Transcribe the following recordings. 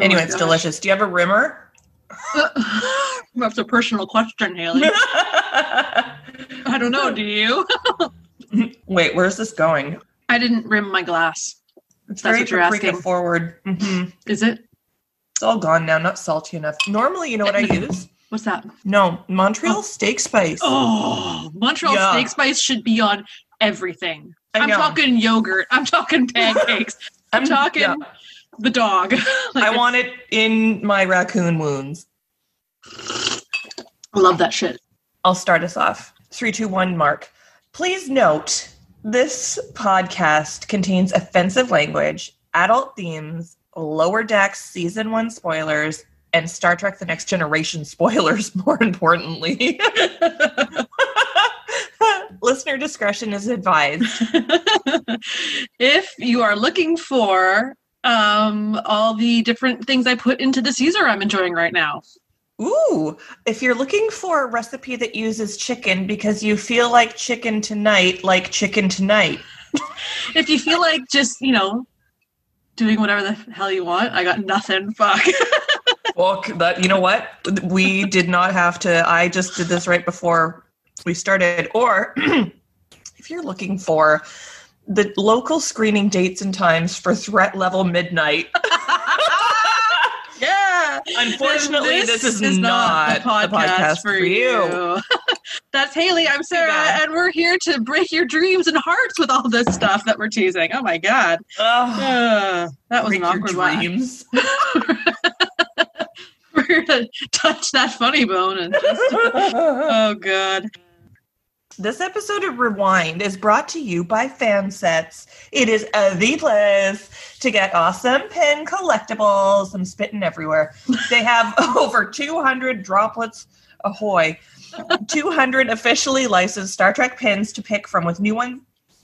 Oh anyway, it's gosh. delicious. Do you have a rimmer? That's a personal question, Haley. I don't know. Do you? Wait, where's this going? I didn't rim my glass. It's That's very what you're asking. forward. hmm Is it? It's all gone now, not salty enough. Normally, you know what I use? What's that? No, Montreal Oh. steak spice. Oh, Montreal Yeah. steak spice should be on everything. I I'm talking yogurt. I'm talking pancakes. I'm talking yeah. The dog. Like, I want it in my raccoon wounds. I love that shit. I'll start us off. Three, two, one, mark. Please note this podcast contains offensive language, adult themes, lower decks season one spoilers, and Star Trek The Next Generation spoilers, more importantly. Listener discretion is advised. if you are looking for um all the different things I put into the Caesar I'm enjoying right now. Ooh, if you're looking for a recipe that uses chicken because you feel like chicken tonight, like chicken tonight. If you feel like just, you know, doing whatever the hell you want, I got nothing. Fuck. Well, that you know what? We did not have to. I just did this right before we started. Or if you're looking for the local screening dates and times for Threat Level Midnight, yeah. unfortunately, this, is, not, the podcast, for you. That's Haley. I'm Sarah, and we're here to break your dreams and hearts with all this stuff that we're teasing. Oh my god, uh, that was an awkward one. dreams. We're gonna touch that funny bone and just. oh god. This episode of Rewind is brought to you by Fansets. It is uh, the place to get awesome pin collectibles. I'm spitting everywhere. They have over 200 droplets ahoy, 200 officially licensed Star Trek pins to pick from, with new ones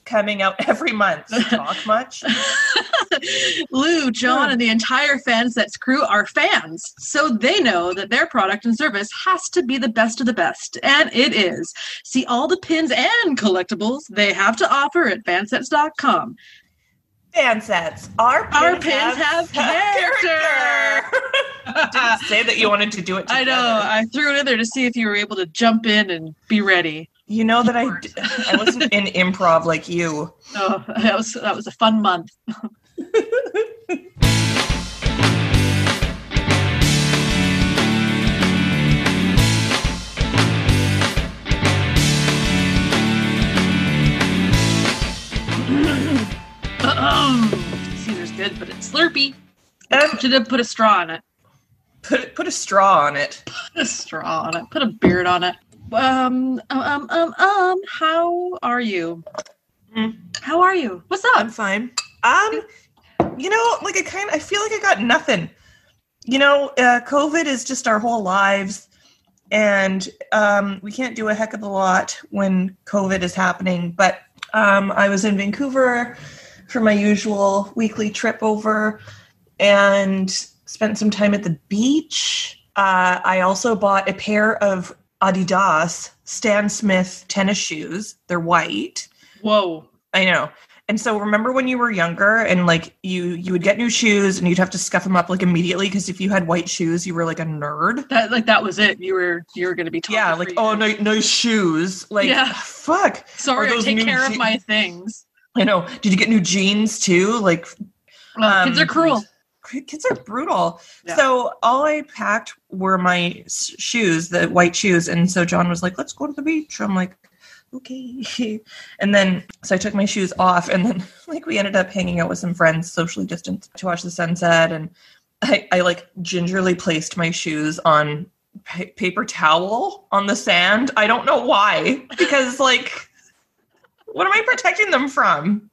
coming out every month. Talk much? Lou, John, and the entire Fansets crew are fans, so they know that their product and service has to be the best of the best, and it is. See all the pins and collectibles they have to offer at fansets.com. Fansets. Our pins, Our pins have character. Didn't say that you wanted to do it. I know. I threw it in there to see if you were able to jump in and be ready. You know that I, d- I wasn't in improv like you. Oh, that was that was a fun month. Caesar's good, but it's slurpy. Um, Should have put a straw on it. put put a straw on it. Put a straw on it. Put a beard on it. Um, um, um, um. How are you? Mm. How are you? What's up? I'm fine. Um, you know, like I kind, of, I feel like I got nothing. You know, uh, COVID is just our whole lives, and um, we can't do a heck of a lot when COVID is happening. But um, I was in Vancouver for my usual weekly trip over, and spent some time at the beach. Uh, I also bought a pair of Adidas Stan Smith tennis shoes. They're white. Whoa. I know. And so remember when you were younger and like you you would get new shoes and you'd have to scuff them up like immediately because if you had white shoes you were like a nerd. That like that was it. You were you were gonna be Yeah, like oh no nice shoes. Like Yeah. fuck. Sorry, Or I take care of my things. I know. Did you get new jeans too? Like Oh, kids um, are cruel. Kids are brutal. Yeah. So all I packed were my shoes, the white shoes, and so John was like, "Let's go to the beach." I'm like, "Okay." And then so I took my shoes off, and then like we ended up hanging out with some friends, socially distanced, to watch the sunset. And I, I like gingerly placed my shoes on pa- paper towel on the sand. I don't know why, because like, what am I protecting them from?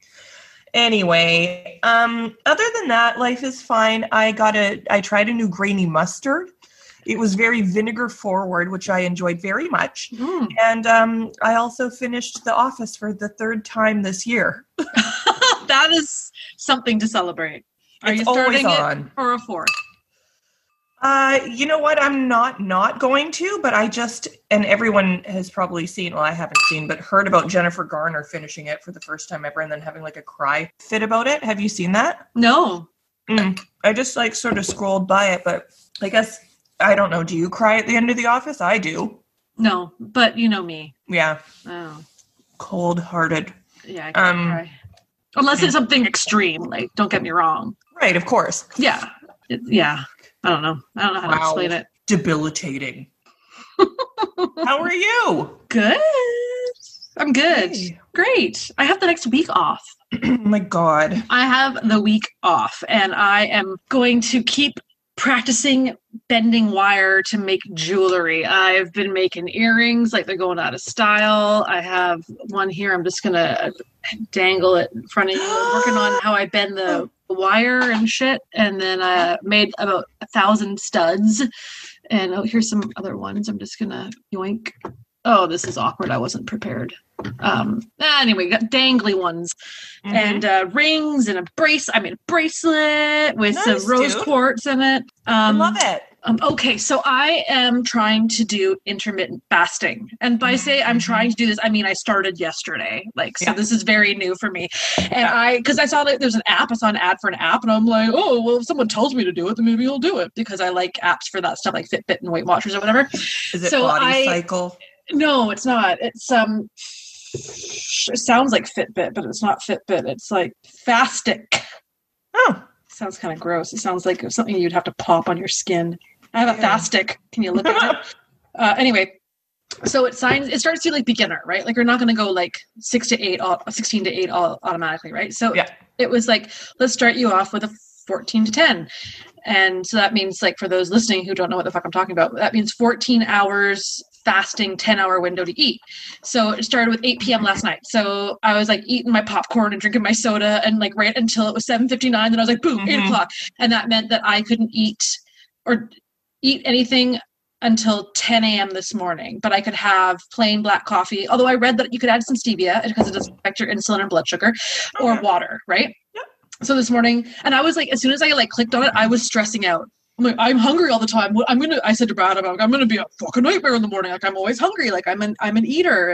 Anyway, um, other than that, life is fine. I got a, I tried a new grainy mustard. It was very vinegar forward, which I enjoyed very much. Mm. And um, I also finished The Office for the third time this year. that is something to celebrate. Are It's you starting always it for a fourth? Uh, you know what? I'm not not going to, but I just and everyone has probably seen. Well, I haven't seen, but heard about Jennifer Garner finishing it for the first time ever, and then having like a cry fit about it. Have you seen that? No. Mm, I just like sort of scrolled by it, but I guess I don't know. Do you cry at the end of the office? I do. No, but you know me. Yeah, Oh, cold hearted. yeah. I can't Um, cry. Unless it's something extreme. Like, don't get me wrong. Right, of course. Yeah, it, yeah. I don't know. I don't know how to explain it. Debilitating. How are you? Good. I'm good. Hey. Great. I have the next week off. oh my god. I have the week off, and I am going to keep practicing bending wire to make jewelry. I've been making earrings like they're going out of style. I have one here. I'm just gonna dangle it in front of you. I'm working on how I bend the wire and shit, and then I made about a thousand studs. And oh, here's some other ones. I'm just gonna yoink. Oh, this is awkward. I wasn't prepared. Um. Anyway, got dangly ones Mhm. and uh, rings and a brace. I mean a bracelet with Nice, some rose dude. quartz in it. I Um, love it. um, okay, so I am trying to do intermittent fasting, and by say I'm Mhm. trying to do this, I mean I started yesterday. Like, so Yeah. this is very new for me. And. I, because I saw that there's an app, I saw an ad for an app, and I'm like, oh, well, if someone tells me to do it, then maybe I'll do it because I like apps for that stuff, like Fitbit and Weight Watchers or whatever. Is it so body I- cycle? No, it's not. It's um, it sounds like Fitbit, but it's not Fitbit. It's like Fastic. Oh, Sounds kind of gross. It sounds like something you'd have to pop on your skin. I have a Yeah. Fastic. Can you look at it? Uh, anyway, so it signs. It starts you like beginner, right? Like you're not going to go like six to eight, all, sixteen to eight all automatically, right? So Yeah. it was like let's start you off with a fourteen to ten, and so that means like for those listening who don't know what the fuck I'm talking about, that means fourteen hours fasting 10 hour window to eat so it started with 8 p.m last night so i was like eating my popcorn and drinking my soda and like right until it was 7.59 then i was like boom 8 Mhm. o'clock and that meant that i couldn't eat or eat anything until 10 a.m this morning but i could have plain black coffee although i read that you could add some stevia because it doesn't affect your insulin and blood sugar or Okay. water right Yep. so this morning and i was like as soon as i like clicked on it i was stressing out I'm like, I'm hungry all the time. I'm gonna. I said to Brad, I'm, like, I'm gonna be a fucking nightmare in the morning. Like I'm always hungry. Like I'm an I'm an eater,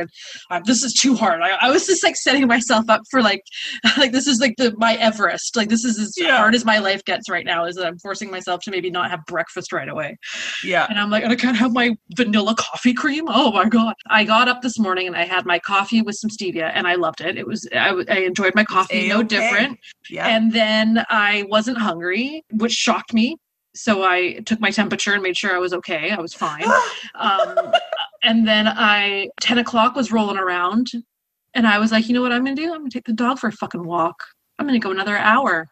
and this is too hard. I, I was just like setting myself up for like, like this is like the my Everest. Like this is as Yeah. hard as my life gets right now. Is that I'm forcing myself to maybe not have breakfast right away. yeah. And I'm like, and I can't have my vanilla coffee cream. Oh my god! I got up this morning and I had my coffee with some stevia, and I loved it. It was I, I enjoyed my coffee, no A-okay. different. Yeah. And then I wasn't hungry, which shocked me. So I took my temperature and made sure I was okay. I was fine. Um, and then I, 10 o'clock was rolling around, and I was like, you know what I'm going to do? I'm going to take the dog for a fucking walk. I'm going to go another hour.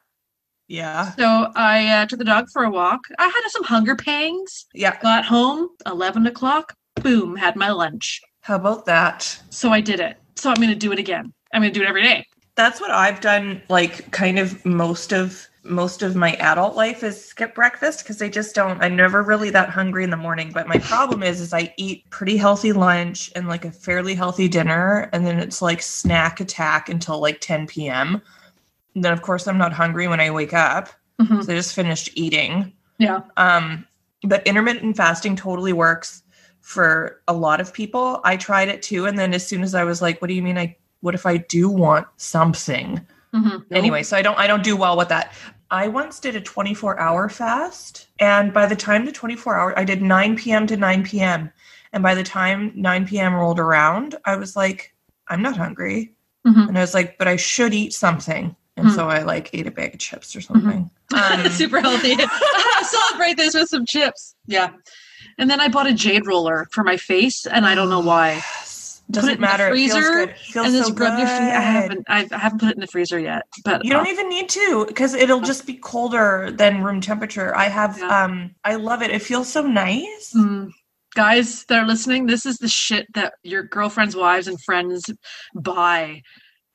yeah. So I uh, took the dog for a walk. I had some hunger pangs. Yeah. Got home, 11 o'clock, boom, had my lunch. How about that? So I did it. So I'm going to do it again. I'm going to do it every day. That's what I've done like kind of most of most of my adult life is skip breakfast because I just don't I'm never really that hungry in the morning. But my problem is is I eat pretty healthy lunch and like a fairly healthy dinner and then it's like snack attack until like 10 p.m. And then of course I'm not hungry when I wake up. Mhm. So I just finished eating. Yeah. Um, but intermittent fasting totally works for a lot of people. I tried it too, and then as soon as I was like, "What do you mean? I what if I do want something?" Mhm. Anyway, so I don't I don't do well with that. I once did a 24 hour fast, and by the time the 24 hour, I did 9 p.m. to 9 p.m. And by the time 9 p.m. rolled around, I was like, I'm not hungry. Mhm. And I was like, but I should eat something. And Hmm. so I like ate a bag of chips or something. Um, Super healthy. Celebrate this with some chips. Yeah. And then I bought a jade roller for my face, and I don't know why. Yes. Put it Doesn't in the matter. It feels freezer, good. It feels and so just rub your feet. I haven't. I, I haven't put it in the freezer yet, but You don't even need to because it'll just be colder than room temperature. I have Yeah. um I love it. It feels so nice. Mm. guys that are listening, this is the shit that your girlfriends, wives, and friends buy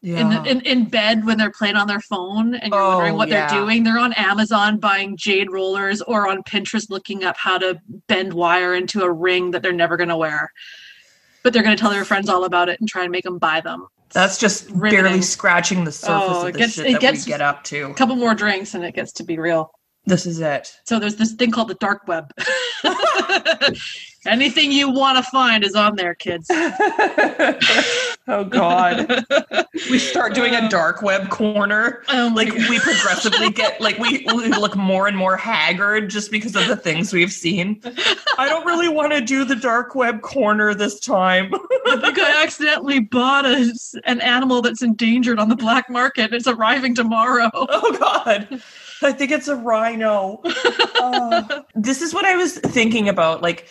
in, the, in in bed when they're playing on their phone, and you're Oh, wondering what yeah. they're doing. They're on Amazon buying jade rollers, or on Pinterest looking up how to bend wire into a ring that they're never going to wear. But they're going to tell their friends all about it and try and make them buy them. That's just riveting. barely scratching the surface Oh, of the gets- shit it that gets- we get up to. A couple more drinks, and it gets to be real. This is it. So there's this thing called the dark web. Anything you want to find is on there, kids. oh God. We start doing a uh, dark web corner. Um, oh my Like we progressively get like we, we look more and more haggard just because of the things we've seen. I don't really want to do the dark web corner this time. I think I accidentally bought a, an animal that's endangered on the black market. It's arriving tomorrow. Oh God. I think it's a rhino. Oh. This is what I was thinking about, like,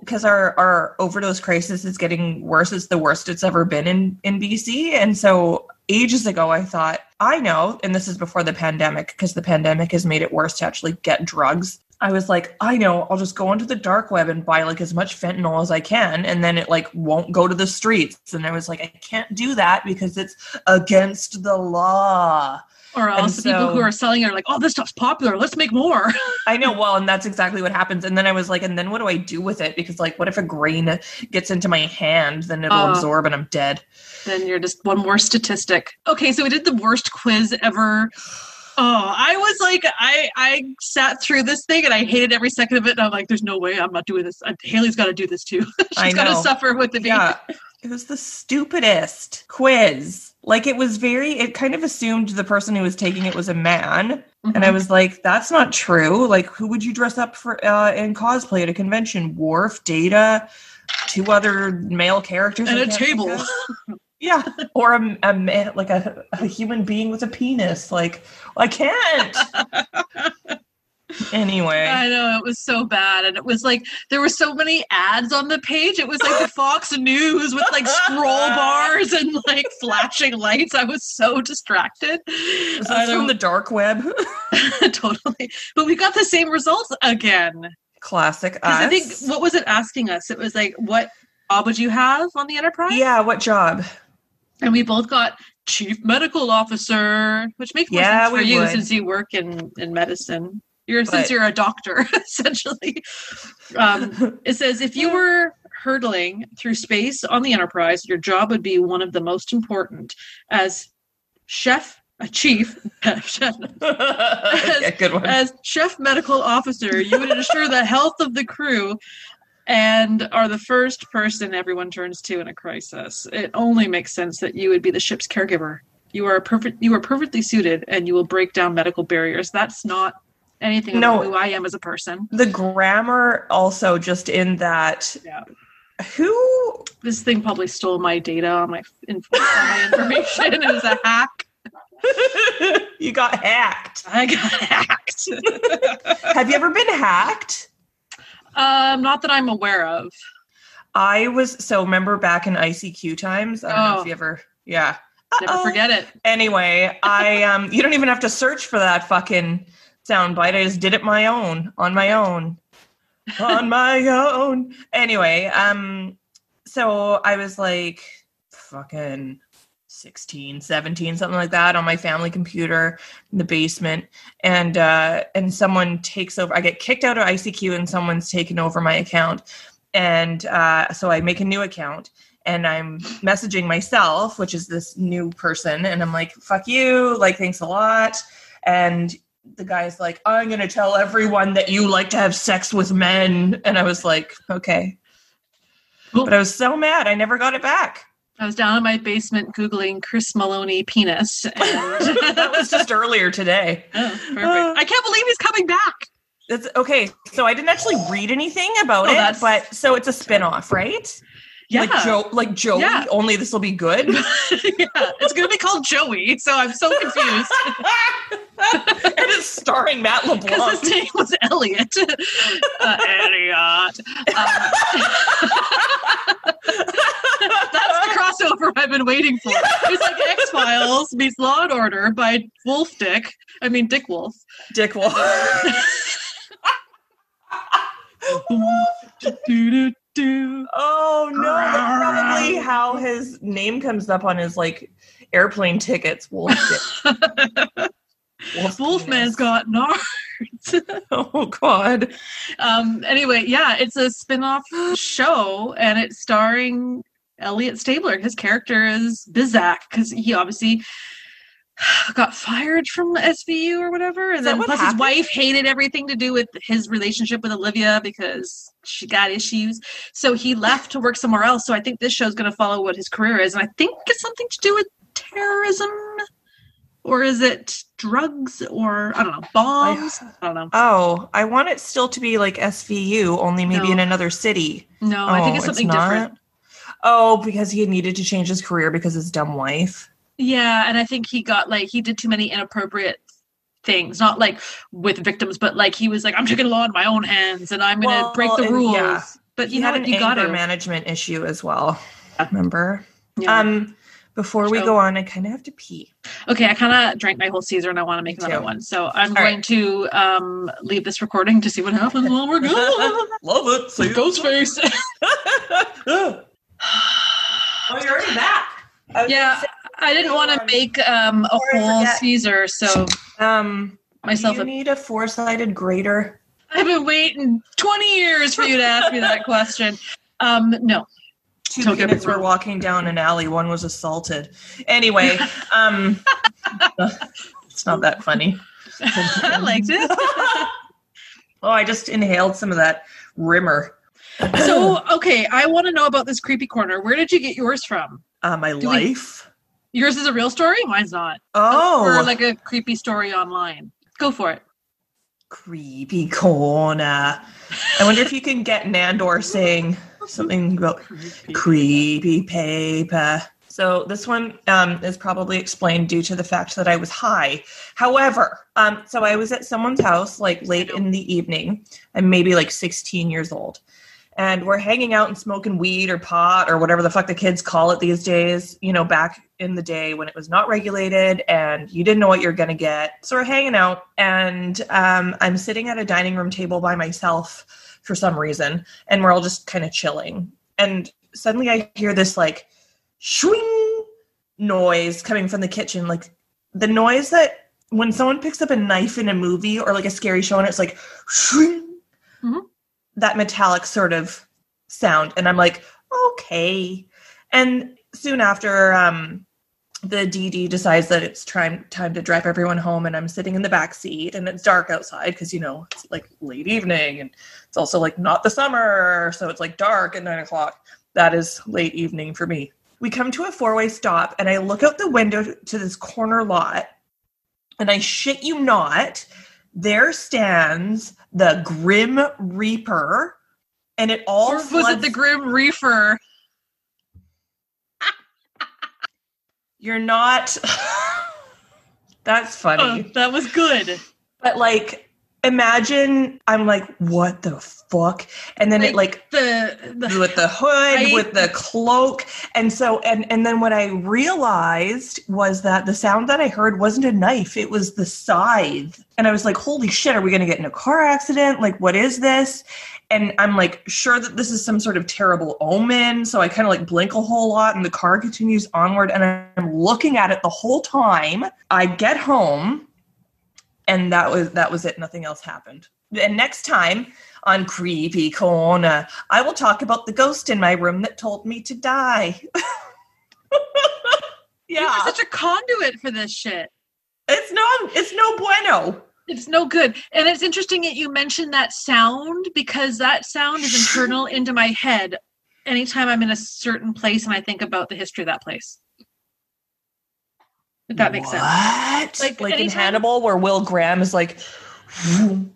because our our overdose crisis is getting worse. It's the worst it's ever been in in BC, and so ages ago I thought I know, and this is before the pandemic, because the pandemic has made it worse to actually get drugs. I was like, I know, I'll just go onto the dark web and buy like as much fentanyl as I can, and then it like won't go to the streets. And I was like, I can't do that because it's against the law. Or else the people who are selling it are like, oh, this stuff's popular. Let's make more. I know, well, and that's exactly what happens. And then I was like, and then what do I do with it? Because like, what if a grain gets into my hand? Then it'll Oh. absorb and I'm dead. then you're just one more statistic. Okay, so we did the worst quiz ever. Oh, I was like, I I sat through this thing and I hated every second of it. And I'm like, there's no way I'm not doing this. Haley's got to do this too. She's got to suffer with the Yeah, it was the stupidest quiz. Like it was very. It kind of assumed the person who was taking it was a man, and Mm-hmm. I was like, that's not true. Like, who would you dress up for uh, in cosplay at a convention? Worf, Data, two other male characters, and a table. Yeah, or a, a man, like a, a human being with a penis. Like, I can't. anyway, I know it was so bad, and it was like there were so many ads on the page. It was like the Fox News with like scroll bars and like flashing lights. I was so distracted. is this from the dark web? totally, but we got the same results again. Classic us. I think what was it asking us? It was like, what job would you have on the Enterprise? yeah, what job? and we both got chief medical officer, which makes more Yeah, sense for you would. since you work in in medicine. You're But- since you're a doctor, essentially. Um, it says if you were hurtling through space on the Enterprise, your job would be one of the most important as chef, a chief, chef, yeah, good one. as chef medical officer, you would ensure the health of the crew and are the first person everyone turns to in a crisis. It only makes sense that you would be the ship's caregiver. You are perfect you are perfectly suited and you will break down medical barriers. That's not anything No. about who I am as a person. the grammar also just in that Yeah. who This thing probably stole my data on my inf- on my information. it was a hack. you got hacked. I got hacked. Have you ever been hacked? um, not that I'm aware of. I was so remember back in ICQ times. I don't know Oh. if you ever yeah. Never Uh-oh. forget it. Anyway, I um you don't even have to search for that fucking sound bite. I just did it my own on my own. on my own. Anyway, um so I was like fucking 16, 17, something like that on my family computer in the basement and uh and someone takes over I get kicked out of ICQ and someone's taken over my account. And uh so I make a new account and I'm messaging myself, which is this new person, and I'm like, fuck you, like, thanks a lot. And the guy's like, I'm gonna tell everyone that you like to have sex with men. And I was like, okay. But I was so mad, I never got it back. I was down in my basement googling Chris Meloni penis. And that was just earlier today. Oh, perfect. Uh. I can't believe he's coming back. It's okay. So I didn't actually read anything about Oh, it, but so it's a spin-off, right? Yeah. Like Joe like Joey, Yeah. only this will be good. yeah. It's going to be called Joey. So I'm so confused and it's starring Matt because LeBlanc. his name was Elliot. Uh, Elliot. Um, that's the crossover I've been waiting for. It's like X Files meets Law and Order by Wolf Dick. I mean, Dick Wolf. Dick Wolf. Do-do-do. Oh no, that's probably how his name comes up on his like airplane tickets. Wolf. Wolfman's got nards. Oh god. um anyway yeah it's a spin-off show and it's starring elliot stabler his character is bizak because he obviously got fired from SVU or whatever, and then what plus happened? his wife hated everything to do with his relationship with Olivia because she got issues. So he left to work somewhere else. So I think this show's going to follow what his career is, and I think it's something to do with terrorism, or is it drugs, or I don't know, bombs. I, don't know. Oh, I want it still to be like SVU, only maybe No. in another city. No, I think Oh, it's something not? different. Oh, because he needed to change his career because his dumb wife. Yeah, and I think he got like he did too many inappropriate things, not like with victims, but like he was like, I'm taking the law in my own hands and I'm gonna Well, break the rules. yeah. But He you had know an what? You got anger management issue as well. Yeah. Remember? Yeah. Um, before we go on, I kind of have to pee. okay, I kind of drank my whole Caesar and I want to make another too. one. So I'm All going right. to um leave this recording to see what happens while we're gone. Love it. See Ghostface. oh, you're already back. Yeah, I didn't want to make um a whole. Caesar, so Um, myself. do you need a four-sided grater? I've been waiting 20 years for you to ask me that question. Um, no. Two Don't peanuts were walking down an alley. One was assaulted. Anyway, um, it's not that funny. I liked it. Oh, I just inhaled some of that rimmer. So, okay, I want to know about this creepy corner. Where did you get yours from? uh, my Do life. Yours is a real story? Mine's not. Oh, Or like a creepy story online. Go for it. creepy corner. I wonder if you can get Nandor saying something about creepy paper. So this one um, is probably explained due to the fact that I was high. However, um, so I was at someone's house like late in the evening. I'm maybe like 16 years old. And we're hanging out and smoking weed or pot or whatever the fuck the kids call it these days, you know, back in the day when it was not regulated and you didn't know what you're going to get. So we're hanging out and um, I'm sitting at a dining room table by myself for some reason and we're all just kind of chilling. And suddenly I hear this like swing noise coming from the kitchen, like the noise that when someone picks up a knife in a movie or like a scary show and it's like swing, Mhm. That metallic sort of sound. And I'm like, okay. And soon after, um, the DD decides that it's time time to drive everyone home, and I'm sitting in the back seat, and it's dark outside because you know it's like late evening, and it's also like not the summer, so it's like dark at nine o'clock. That is late evening for me. We come to a four way stop, and I look out the window to this corner lot, and I shit you not, there stands the Grim Reaper, and it all Or was it the Grim Reaper? You're not. That's funny. Oh, that was good. But like, imagine I'm like, what the fuck? And then it like the, the with the hood, Right. with the cloak, and so and and then what I realized was that the sound that I heard wasn't a knife; it was the scythe. And I was like, holy shit, are we going to get in a car accident? Like, what is this? And I'm like, sure that this is some sort of terrible omen. So I kind of like blink a whole lot, and the car continues onward, and I'm looking at it the whole time. I get home and that was that was it nothing else happened and next time on creepy corner i will talk about the ghost in my room that told me to die yeah You're such a conduit for this shit. it's no it's no bueno It's no good. And it's interesting that you mentioned that sound because that sound is internal into my head anytime I'm in a certain place and I think about the history of that place. If that makes sense. what Like, like in hannibal where will graham is like vroom,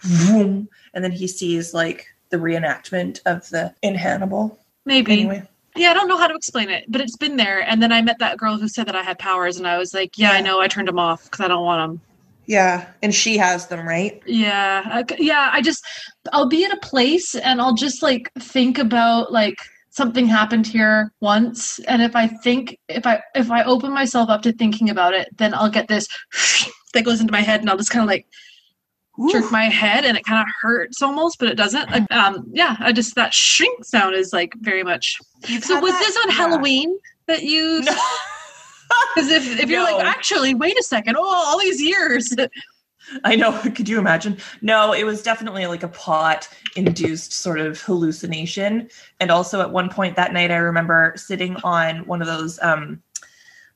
vroom, and then he sees like the reenactment of the in hannibal Maybe. anyway Yeah, I don't know how to explain it, but it's been there. And then I met that girl who said that I had powers, and I was like, yeah, I know. I turned them off because I don't want them. yeah and she has them right Yeah, I, yeah. I just I'll be at a place and I'll just like think about like something happened here once, and if I think if I if I open myself up to thinking about it, then I'll get this that goes into my head, and I'll just kind of like jerk my head, and it kind of hurts almost, but it doesn't. Like, um, yeah, I just that shrink sound is like very much. You've So was that- this on yeah. Halloween that you? No. Because if, if you're No. like, actually, wait a second, oh, all these years. I know. Could you imagine? No, it was definitely like a pot induced sort of hallucination. And also at one point that night, I remember sitting on one of those, um,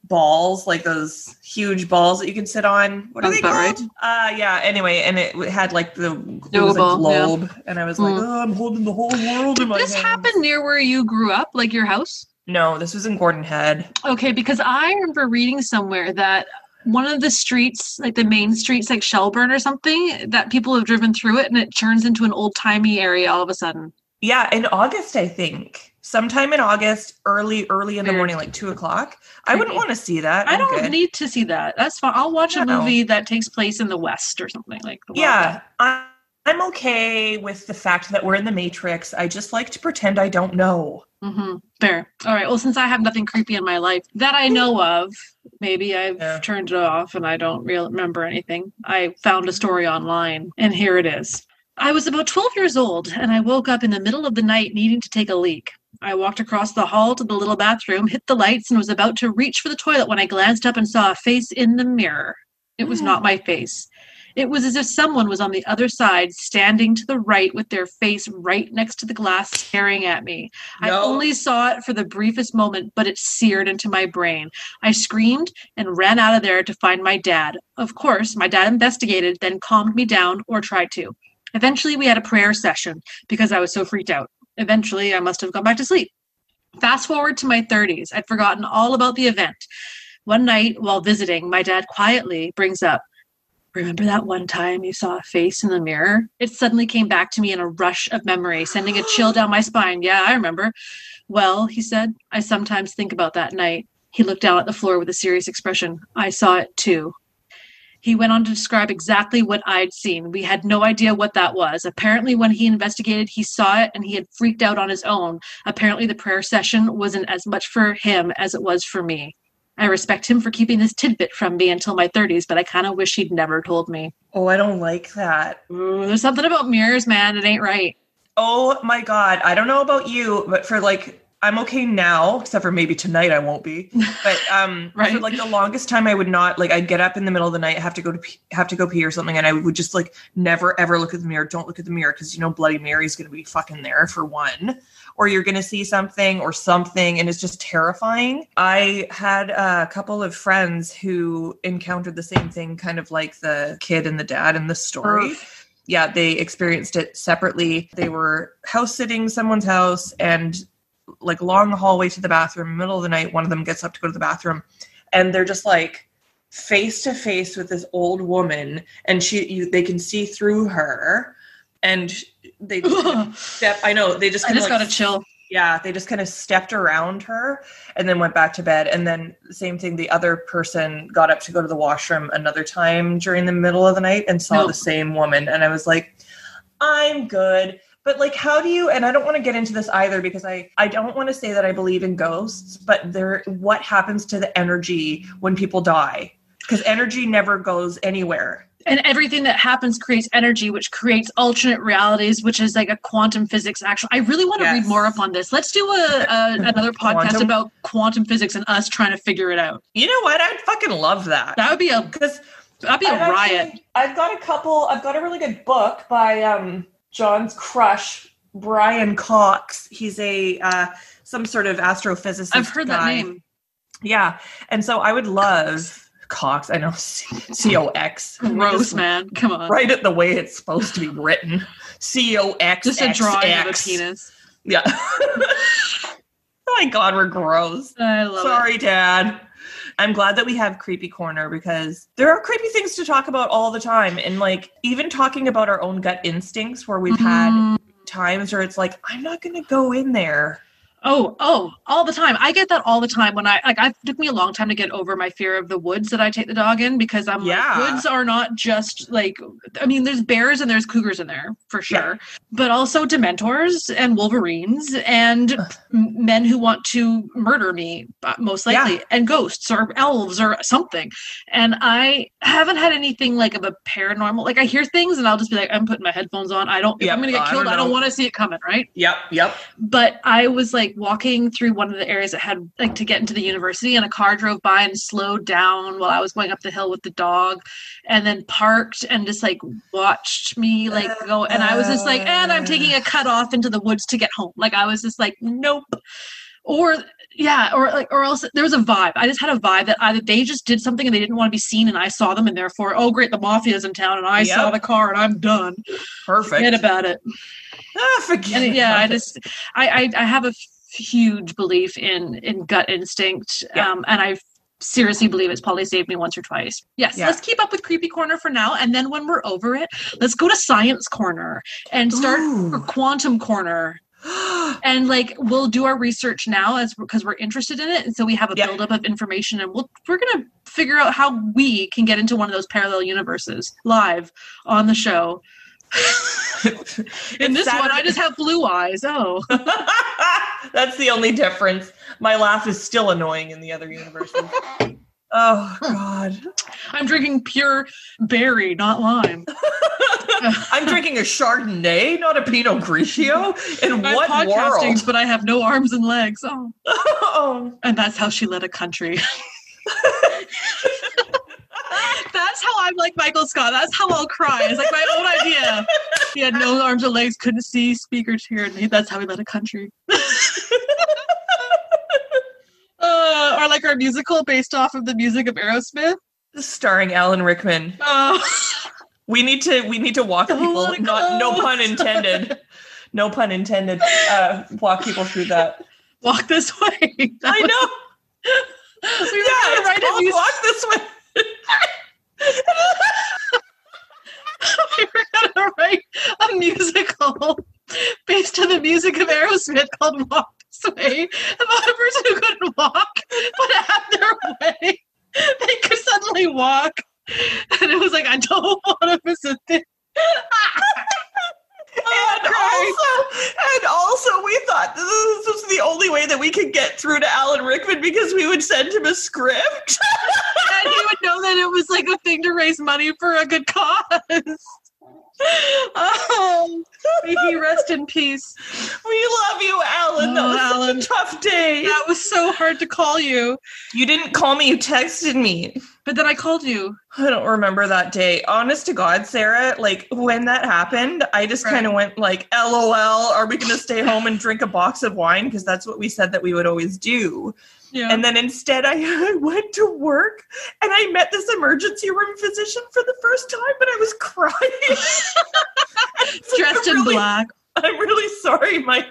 balls, like those huge balls that you can sit on. What are they called? Uh, yeah. Anyway, and it had like the it Yoga was a ball, yeah. globe, and I was like, Mm. oh, I'm holding the whole world in Did my this hands. happen near where you grew up, like your house? No, this was in Gordon Head. Okay, because I remember reading somewhere that one of the streets, like the main streets, like Shelbourne or something, that people have driven through it and it turns into an old timey area all of a sudden. Yeah, in August, I think. Sometime in August, early, early in the morning, like two o'clock. I wouldn't want to see that. I I'm don't good. need to see that. That's fine. I'll watch a movie that takes place in the West or something like the Yeah, I, I'm okay with the fact that we're in the Matrix. I just like to pretend I don't know. Mm-hmm. Fair. All right. Well, since I have nothing creepy in my life that I know of, maybe I've Yeah. turned it off and I don't really remember anything. I found a story online, and here it is. I was about 12 years old, and I woke up in the middle of the night needing to take a leak. I walked across the hall to the little bathroom, hit the lights, and was about to reach for the toilet when I glanced up and saw a face in the mirror. It was Hmm. not my face. It was as if someone was on the other side, standing to the right with their face right next to the glass, staring at me. I only saw it for the briefest moment, but it seared into my brain. I screamed and ran out of there to find my dad. Of course, my dad investigated, then calmed me down, or tried to. Eventually, we had a prayer session because I was so freaked out. Eventually, I must have gone back to sleep. Fast forward to my 30s, I'd forgotten all about the event. One night, while visiting, my dad quietly brings up, Remember that one time you saw a face in the mirror? It suddenly came back to me in a rush of memory, sending a chill down my spine. Yeah, I remember. Well, he said, I sometimes think about that night. He looked down at the floor with a serious expression. I saw it too. He went on to describe exactly what I'd seen. We had no idea what that was. Apparently, when he investigated, he saw it and he had freaked out on his own. Apparently, the prayer session wasn't as much for him as it was for me. I respect him for keeping this tidbit from me until my 30s, but I kind of wish he'd never told me. Oh, I don't like that. Ooh, there's something about mirrors, man. It ain't right. Oh my god. I don't know about you, but for like I'm okay now, except for maybe tonight I won't be. But um for like the longest time I would not like I'd get up in the middle of the night, have to go to pee, have to go pee or something and I would just like never ever look at the mirror. Don't look at the mirror because you know Bloody Mary's going to be fucking there for one or you're going to see something or something and it's just terrifying. I had a couple of friends who encountered the same thing kind of like the kid and the dad in the story yeah, they experienced it separately. They were house sitting someone's house and like along the hallway to the bathroom, middle of the night, one of them gets up to go to the bathroom and they're just like face to face with this old woman and she you, they can see through her and they just kind of step I know they just I kind just of like, gotta chill. yeah, they just kind of stepped around her and then went back to bed. And then same thing, the other person got up to go to the washroom another time during the middle of the night and saw No. the same woman. And I was like, I'm good. But like how do you and I don't want to get into this either because I I don't want to say that I believe in ghosts, but there what happens to the energy when people die? Because energy never goes anywhere. and everything that happens creates energy which creates alternate realities which is like a quantum physics actually i really want to read more up on this let's do a, a another podcast Quantum? about quantum physics and us trying to figure it out You know what? I'd fucking love that. that would be a Because that'd be a I've riot actually- I've got a couple. I've got a really good book by um, John's crush, Brian Cox. He's a uh, some sort of astrophysicist. i've heard that name Yeah, and so I would love Cox. I know C O X. gross man come on Write it the way it's supposed to be written. C O X. just a drawing of a penis Yeah. oh my god, we're gross. i love Sorry, Dad. I'm glad that we have Creepy Corner because there are creepy things to talk about all the time. And like even talking about our own gut instincts where we've had Mhm. times where it's like, I'm not gonna go in there. Oh, oh, all the time. I get that all the time when I like. I took me a long time to get over my fear of the woods that I take the dog in because I'm Yeah. like, woods are not just like. I mean, there's bears and there's cougars in there for Yeah. sure, but also dementors and wolverines and men who want to murder me, uh, most Yeah. likely, and ghosts or elves or something. And I haven't had anything like of a paranormal. Like I hear things and I'll just be like, I'm putting my headphones on. I don't. Yep, I'm gonna get I killed, don't I don't want to see it coming. Right Yep, yep. but I was like walking through one of the areas that had like to get into the university, and a car drove by and slowed down while I was going up the hill with the dog, and then parked and just like watched me like go. And I was just like, and I'm taking a cut off into the woods to get home. Like I was just like, nope. or yeah, or like, or else there was a vibe. I just had a vibe that either they just did something and they didn't want to be seen, and I saw them, and therefore, oh great, the mafia's in town, and I Yep. saw the car, and I'm done. Perfect. Forget about it. Ah, forget And yeah, I just, I, I, I have a huge belief in in gut instinct, Yeah. um, and I seriously believe it's probably saved me once or twice. Yes, Yeah. let's keep up with creepy corner for now, and then when we're over it, let's go to science corner and start Ooh. quantum corner and like we'll do our research now as because we're interested in it and so we have a Yeah. buildup of information and we'll we're gonna figure out how we can get into one of those parallel universes live on the show in this one i just have blue eyes oh That's the only difference. My laugh is still annoying in the other universes. oh God. i'm drinking pure berry not lime I'm drinking a Chardonnay, not a Pinot Grigio. In i'm what podcasting world? but i have no arms and legs oh Oh. and that's how she led a country That's how I'm like Michael Scott. That's how I'll cry. It's like my own idea. He had no arms or legs, couldn't see, speak or hear, and that's how he led a country. uh, or like our musical based off of the music of Aerosmith. Starring Alan Rickman. Uh, We need to we need to walk Don't people. Not no pun intended. No pun intended. Uh, walk people through that. walk this way. That I was- know. We yeah, gonna it's write called walk this way. We were gonna write a musical based on the music of Aerosmith called Walk This Way about a person who couldn't walk, but at their wedding they could suddenly walk. And it was like, I don't want to visit this. And oh, also, and also, we thought this was the only way that we could get through to Alan Rickman because we would send him a script. and he would know that it was like a thing to raise money for a good cause. Oh, may he rest in peace. we love you, Alan. that Oh, was Alan. such a tough day. That was so hard to call you, You didn't call me. You texted me. but then I called you. I don't remember that day. Honest to God, Sarah, like when that happened, I just Right. kind of went like, LOL, are we going to stay home and drink a box of wine? Because that's what we said that we would always do. Yeah. And then instead, I, I went to work and I met this emergency room physician for the first time, and I was crying. It's like, dressed in really- black. I'm really sorry. My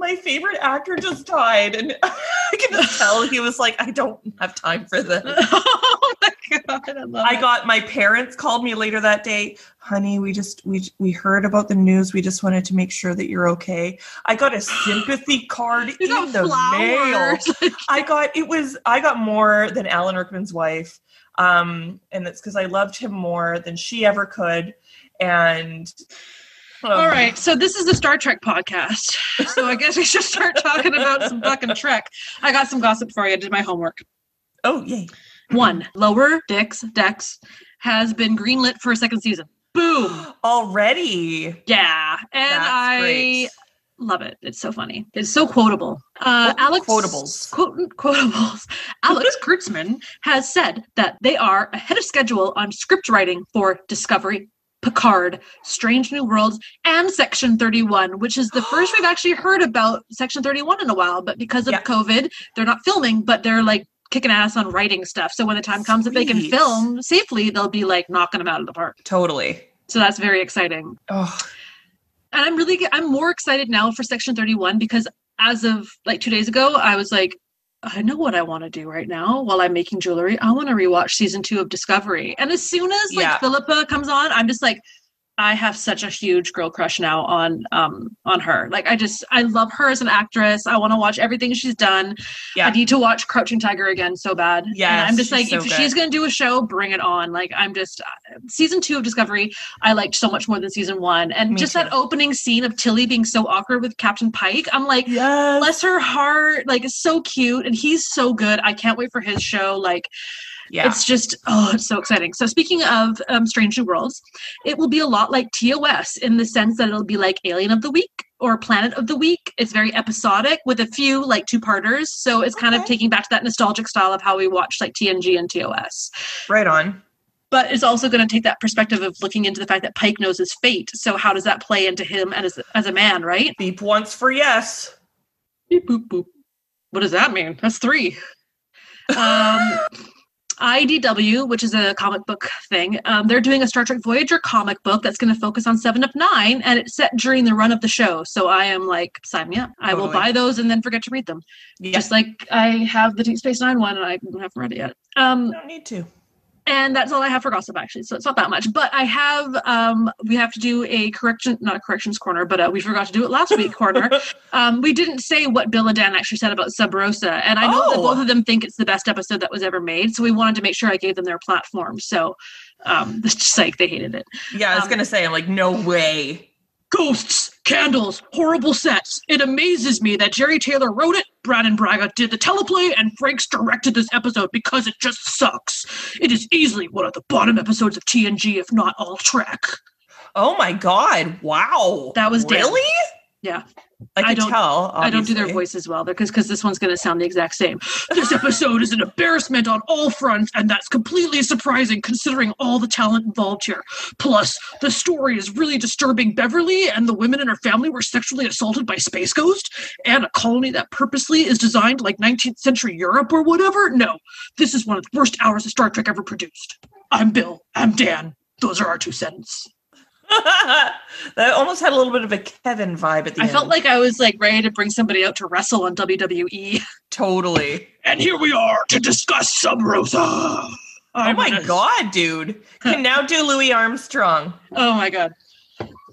my favorite actor just died, and I can just tell he was like, I don't have time for this. oh my god, I love I got my parents called me later that day. Honey, we just we we heard about the news. We just wanted to make sure that you're okay. I got a sympathy card in the mail. I got it was I got more than Alan Rickman's wife. Um, and it's because I loved him more than she ever could. And um, All right, so this is the Star Trek podcast. So I guess we should start talking about some fucking Trek. I got some gossip for you. I did my homework. Oh yay. One, Lower dicks Decks Dex has been greenlit for a second season. Boom. Already. Yeah, and That's I great. love it. It's so funny. It's so quotable. Uh, Quote- Alex quotables. Quote, quotables. Alex Kurtzman has said that they are ahead of schedule on script writing for Discovery, Picard, Strange New Worlds, and Section 31, which is the first we've actually heard about Section 31 in a while. But because of Yeah. COVID, they're not filming, but they're like kicking ass on writing stuff. So when the time comes that they can film safely, they'll be like knocking them out of the park. Totally. So that's very exciting Oh, and i'm really i'm more excited now for section 31 because as of like two days ago i was like i know what i want to do right now while i'm making jewelry i want to rewatch season two of discovery and as soon as like Yeah. philippa comes on i'm just like i have such a huge girl crush now on um on her like i just i love her as an actress i want to watch everything she's done Yeah. i need to watch crouching tiger again so bad Yeah. I'm just like so if good. she's gonna do a show bring it on like i'm just uh, season two of discovery I liked so much more than season one. And Me just that opening scene of Tilly being so awkward with Captain Pike, I'm like, yes. bless her heart. Like, it's so cute. And he's so good. I can't wait for his show. Like, yeah. it's just, oh, it's so exciting. So, speaking of um, Strange New Worlds, it will be a lot like TOS in the sense that it'll be like Alien of the Week or Planet of the Week. It's very episodic with a few like two parters. So, it's kind of taking back to that nostalgic style of how we watched like TNG and TOS right on. but it's also going to take that perspective of looking into the fact that Pike knows his fate. So how does that play into him and as as a man, right? Beep once for yes. Beep, boop, boop. What does that mean? That's three. Um, IDW, which is a comic book thing, um, they're doing a Star Trek Voyager comic book that's going to focus on Seven of Nine, and it's set during the run of the show. So I am like, sign me up. I will buy those and then forget to read them. Yeah. Just like I have the Deep Space Nine one, and I haven't read it yet. Um, don't need to. And that's all I have for gossip actually. So it's not that much, but I have um we have to do a correction, not a corrections corner, but uh, we forgot to do it last week corner. um, we didn't say what Bill and Dan actually said about Sub Rosa, and I know that Oh. both of them think it's the best episode that was ever made. So we wanted to make sure I gave them their platform. So um, it's just like they hated it. Yeah, I was Um, gonna say, I'm like, no way. Ghosts, candles, horrible sets. It amazes me that Jeri Taylor wrote it, Brannon Braga did the teleplay, and Frakes directed this episode because it just sucks. It is easily one of the bottom episodes of TNG, if not all Trek. Oh my god! Wow, That was Dan. really. Yeah. I I don't- tell. I don't do their obviously. voices well because because this one's going to sound the exact same. This episode is an embarrassment on all fronts, and that's completely surprising considering all the talent involved here. Plus, the story is really disturbing. Beverly and the women in her family were sexually assaulted by Space Ghost, and a colony that purposely is designed like 19th century Europe or whatever. No, this is one of the worst hours of Star Trek ever produced. I'm Bill. I'm Dan. Those are our two cents. That almost had a little bit of a Kevin vibe at the end. I end. felt like I was like ready to bring somebody out to wrestle on. WWE. totally. And here we are to discuss Sub Rosa. Oh I'm my gonna- god, dude! Can now do Louis Armstrong. Oh my god.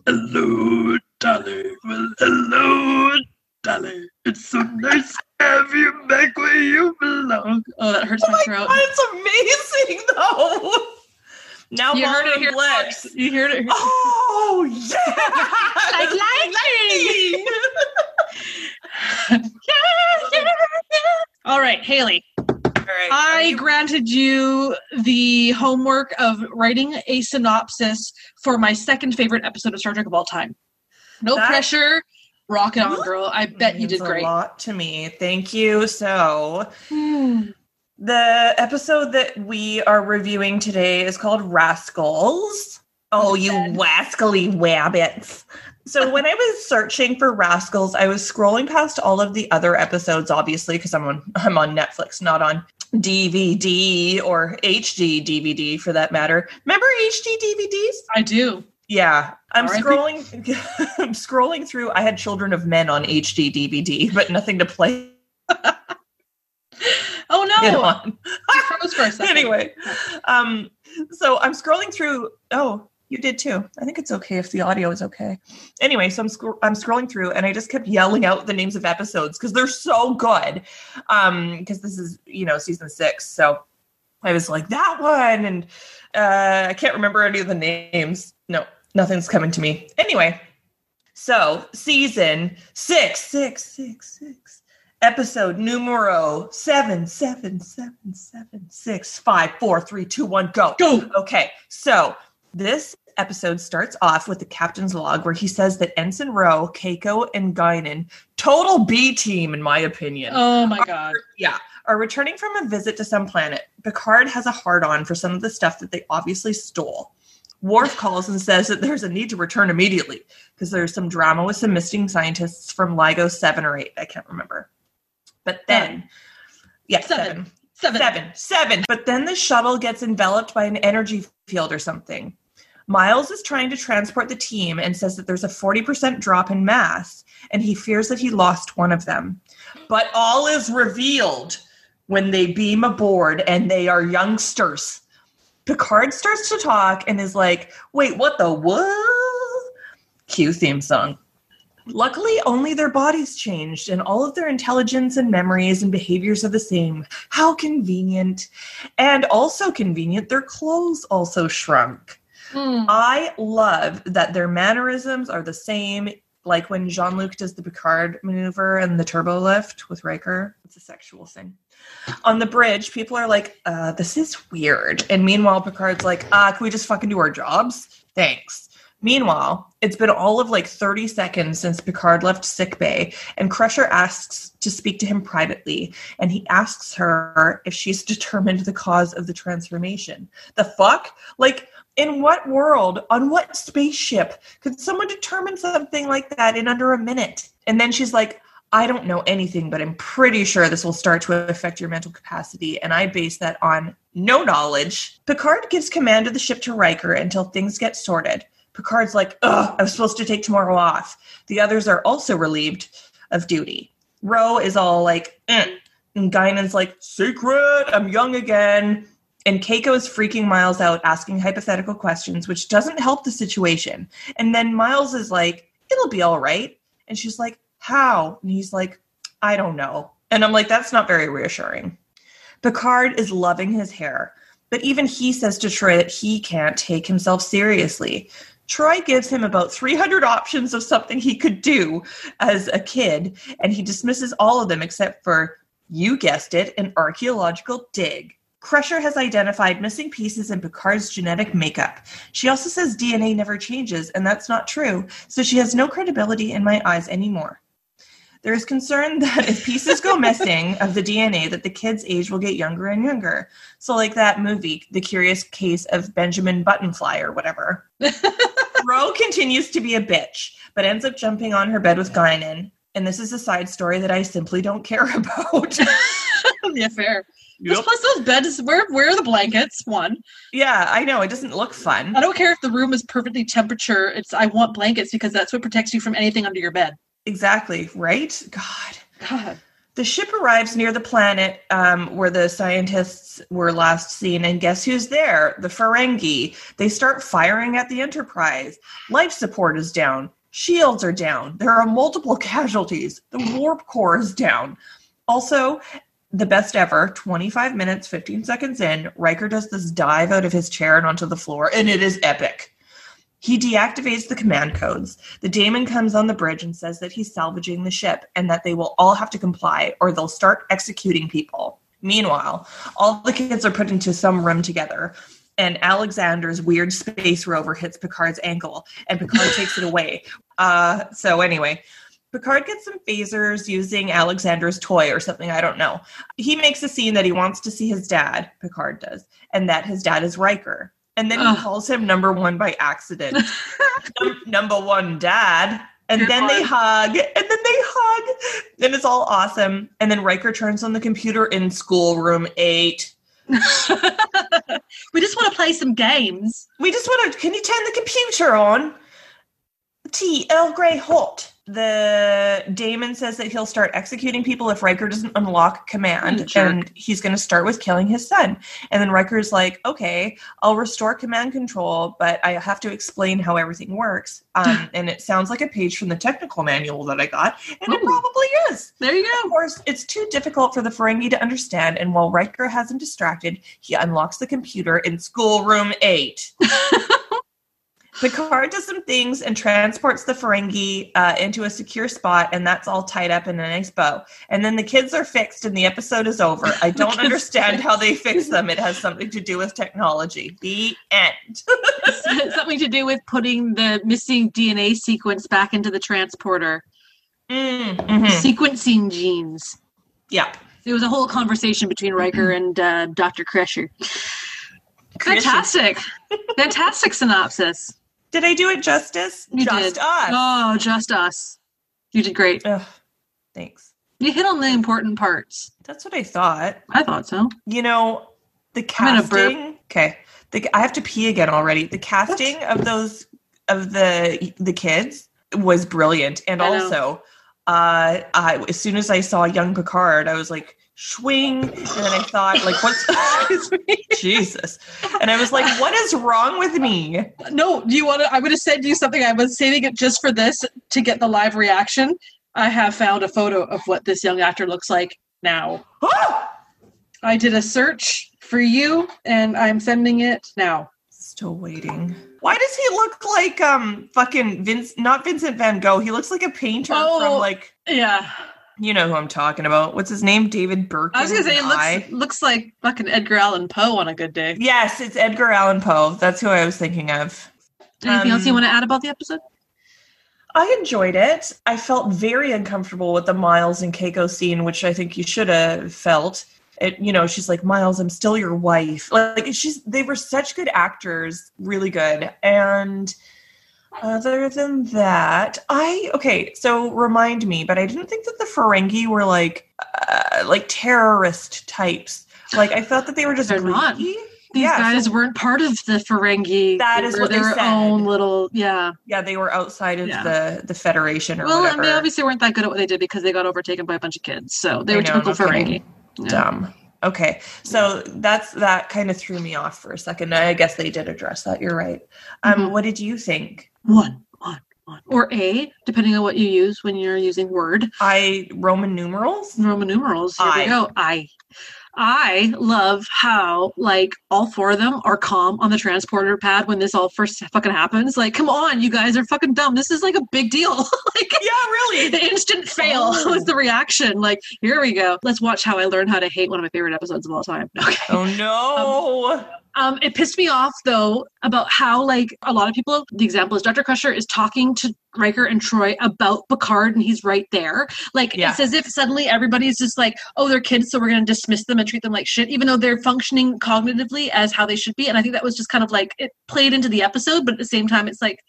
Hello, darling. Well, hello, darling. It's so nice to have you back where you belong. Oh, that hurts Oh my my throat. god, it's amazing though. Now You heard it here, Blitz. You heard it here. Oh yeah! Like lightning. All right, Haley. All right. I you- granted you the homework of writing a synopsis for my second favorite episode of Star Trek of all time. No That- pressure. Rock it on, girl. I bet you did a lot to me. Thank you. So, Hmm. The episode that we are reviewing today is called Rascals. Oh, you wascally wabbits. So, when I was searching for Rascals, I was scrolling past all of the other episodes, obviously, because I'm on I'm on Netflix, not on DVD or HD DVD for that matter. Remember HD DVDs? I do. Yeah, I'm scrolling. I'm scrolling through. I had Children of Men on HD DVD, but nothing to play Oh no! I froze for a second. anyway, um, so I'm scrolling through. Oh, you did too. I think it's okay if the audio is okay. Anyway, so I'm scro- I'm scrolling through, and I just kept yelling out the names of episodes because they're so good. Um, because this is you know season six, so I was like that one, and uh, I can't remember any of the names. No, nothing's coming to me. Anyway, so season six, six, six, six, episode numero seven, seven, seven, seven, six, five, four, three, two, one, go. Go. Okay, so this episode starts off with the captain's log where he says that Ensign Ro, Keiko, and Guinan, total B team, in my opinion, Oh my god. yeah, are returning from a visit to some planet. Picard has a hard on for some of the stuff that they obviously stole. Worf calls and says that there's a need to return immediately because there's some drama with some missing scientists from LIGO 7 or 8. I can't remember. But then, yeah, Seven. seven. Seven. Seven. But then the shuttle gets enveloped by an energy field or something. Miles is trying to transport the team and says that there's a 40% drop in mass, and he fears that he lost one of them. But all is revealed when they beam aboard and they are youngsters. Picard starts to talk and is like, wait, what the what? Cue theme song. Luckily, only their bodies changed, and all of their intelligence and memories and behaviors are the same. How convenient. And also convenient, their clothes also shrunk. Hmm. I love that their mannerisms are the same, like when Jean Luc does the Picard maneuver and the turbo lift with Riker. It's a sexual thing. On the bridge, people are like, uh, this is weird. And meanwhile, Picard's like, uh, can we just fucking do our jobs? Thanks. Meanwhile, it's been all of like 30 seconds since Picard left sickbay, and Crusher asks to speak to him privately, and he asks her if she's determined the cause of the transformation. The fuck? Like, in what world, on what spaceship could someone determine something like that in under a minute? And then she's like, I don't know anything, but I'm pretty sure this will start to affect your mental capacity, and I base that on no knowledge. Picard gives command of the ship to Riker until things get sorted. Picard's like, ugh, I was supposed to take tomorrow off. The others are also relieved of duty. Ro is all like, eh. and Guinan's like, secret, I'm young again. And Keiko is freaking Miles out, asking hypothetical questions, which doesn't help the situation. And then Miles is like, it'll be all right. And she's like, how? And he's like, I don't know. And I'm like, that's not very reassuring. Picard is loving his hair, but even he says to Troi that he can't take himself seriously. Troi gives him about 300 options of something he could do as a kid, and he dismisses all of them except for, you guessed it, an archaeological dig. Crusher has identified missing pieces in Picard's genetic makeup. She also says DNA never changes, and that's not true, so she has no credibility in my eyes anymore. There is concern that if pieces go missing of the DNA, that the kid's age will get younger and younger. So, like that movie, The Curious Case of Benjamin Buttonfly or whatever. Ro continues to be a bitch, but ends up jumping on her bed with Guinan. And this is a side story that I simply don't care about. yeah, fair. Yep. Plus, those beds, where, where are the blankets? One. Yeah, I know. It doesn't look fun. I don't care if the room is perfectly temperature. It's I want blankets because that's what protects you from anything under your bed. Exactly, right? God. God. The ship arrives near the planet um, where the scientists were last seen, and guess who's there? The Ferengi. They start firing at the Enterprise. Life support is down. Shields are down. There are multiple casualties. The warp core is down. Also, the best ever 25 minutes 15 seconds in riker does this dive out of his chair and onto the floor and it is epic he deactivates the command codes the DaiMon comes on the bridge and says that he's salvaging the ship and that they will all have to comply or they'll start executing people meanwhile all the kids are put into some room together and alexander's weird space rover hits picard's ankle and picard takes it away uh, so anyway Picard gets some phasers using Alexander's toy or something, I don't know. He makes a scene that he wants to see his dad, Picard does, and that his dad is Riker. And then Ugh. he calls him number one by accident. number one dad. And You're then fine. they hug, and then they hug, and it's all awesome. And then Riker turns on the computer in schoolroom eight. we just want to play some games. We just want to. Can you turn the computer on? Tea, Earl Grey hot the DaiMon says that he'll start executing people if Riker doesn't unlock command, and he's going to start with killing his son. And then Riker's like, "Okay, I'll restore command control, but I have to explain how everything works." Um, and it sounds like a page from the technical manual that I got, and Ooh. it probably is. There you go. Of course, it's too difficult for the Ferengi to understand, and while Riker has him distracted, he unlocks the computer in schoolroom eight. Picard does some things and transports the Ferengi uh, into a secure spot, and that's all tied up in a nice bow. And then the kids are fixed, and the episode is over. I don't understand how they fix them. It has something to do with technology. The end. something to do with putting the missing DNA sequence back into the transporter. Mm, mm-hmm. Sequencing genes. Yeah. There was a whole conversation between Riker and uh, Dr. Crusher. Fantastic. Fantastic synopsis. Did I do it justice? You just did. us. Oh, just us. You did great. Ugh, thanks. You hit on the important parts. That's what I thought. I thought so. You know, the casting. Okay, the, I have to pee again already. The casting of those of the the kids was brilliant, and also, uh, I, as soon as I saw young Picard, I was like, swing. And then i thought like what's jesus. And i was like what is wrong with me? No do you want to i'm going to send you something. I was saving it just for this to get the live reaction. I have found a photo of what this young actor looks like now. I did a search for you and i'm sending it now. Still waiting. Why does he look like um fucking vince not vincent van gogh. He looks like a painter oh, from like yeah you know who I'm talking about. What's his name? David Burke. I was gonna say it looks looks like fucking Edgar Allan Poe on a good day. Yes, it's Edgar Allan Poe. That's who I was thinking of. Anything um, else you um, want to add about the episode? I enjoyed it. I felt very uncomfortable with the Miles and Keiko scene, which I think you should have felt. It, you know, she's like, Miles, I'm still your wife. Like, she's, they were such good actors, really good. And Other than that, I okay. So remind me, but I didn't think that the Ferengi were like uh, like terrorist types. Like I thought that they were just They're not. These Yeah, guys so- weren't part of the Ferengi. That They is what they their own little yeah. Yeah, they were outside of Yeah. the the Federation or Well, whatever. and they obviously weren't that good at what they did because they got overtaken by a bunch of kids. So they I were know, typical. Ferengi. Yeah. Dumb. Okay, so that's that kind of threw me off for a second. I guess they did address that. You're right. Um, Mhm. what did you think? One, one, one. Or A, depending on what you use when you're using Word. I Roman numerals. Roman numerals. Here I. we go. I. I love how like all four of them are calm on the transporter pad when this all first fucking happens. Like, come on, you guys are fucking dumb. This is like a big deal. like Yeah, really. the instant fail Oh. was the reaction. Like, here we go. Let's watch how I learned how to hate one of my favorite episodes of all time. Okay. Oh no. Um, Um, it pissed me off though about how like a lot of people. The example is Dr. Crusher is talking to Riker and Troi about Picard, and he's right there. Like Yeah. it's as if suddenly everybody's just like, oh, they're kids, so we're going to dismiss them and treat them like shit, even though they're functioning cognitively as how they should be. And I think that was just kind of like it played into the episode, but at the same time, it's like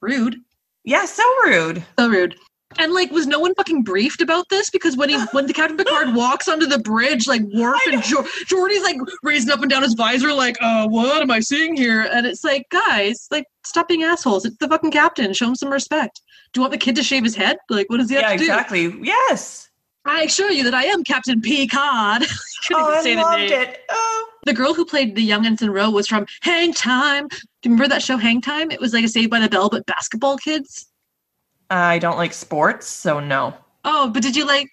rude, yeah, so rude. so rude. And like, was no one fucking briefed about this? Because when he, when the Captain Picard walks onto the bridge, like Worf and jo- Geordi's like raising up and down his visor, like, uh, what am I seeing here? And it's like, guys, like, stop being assholes. It's the fucking captain. Show him some respect. Do you want the kid to shave his head? Like, what does he have Yeah, to do? exactly. Yes. I assure you that I am Captain Picard. Oh, I the loved it. Oh. The girl who played the young Ensign Ro was from Hang Time. Do you remember that show, Hang Time? It was like a Saved by the Bell, but basketball kids. I don't like sports, so no. Oh, but did you like?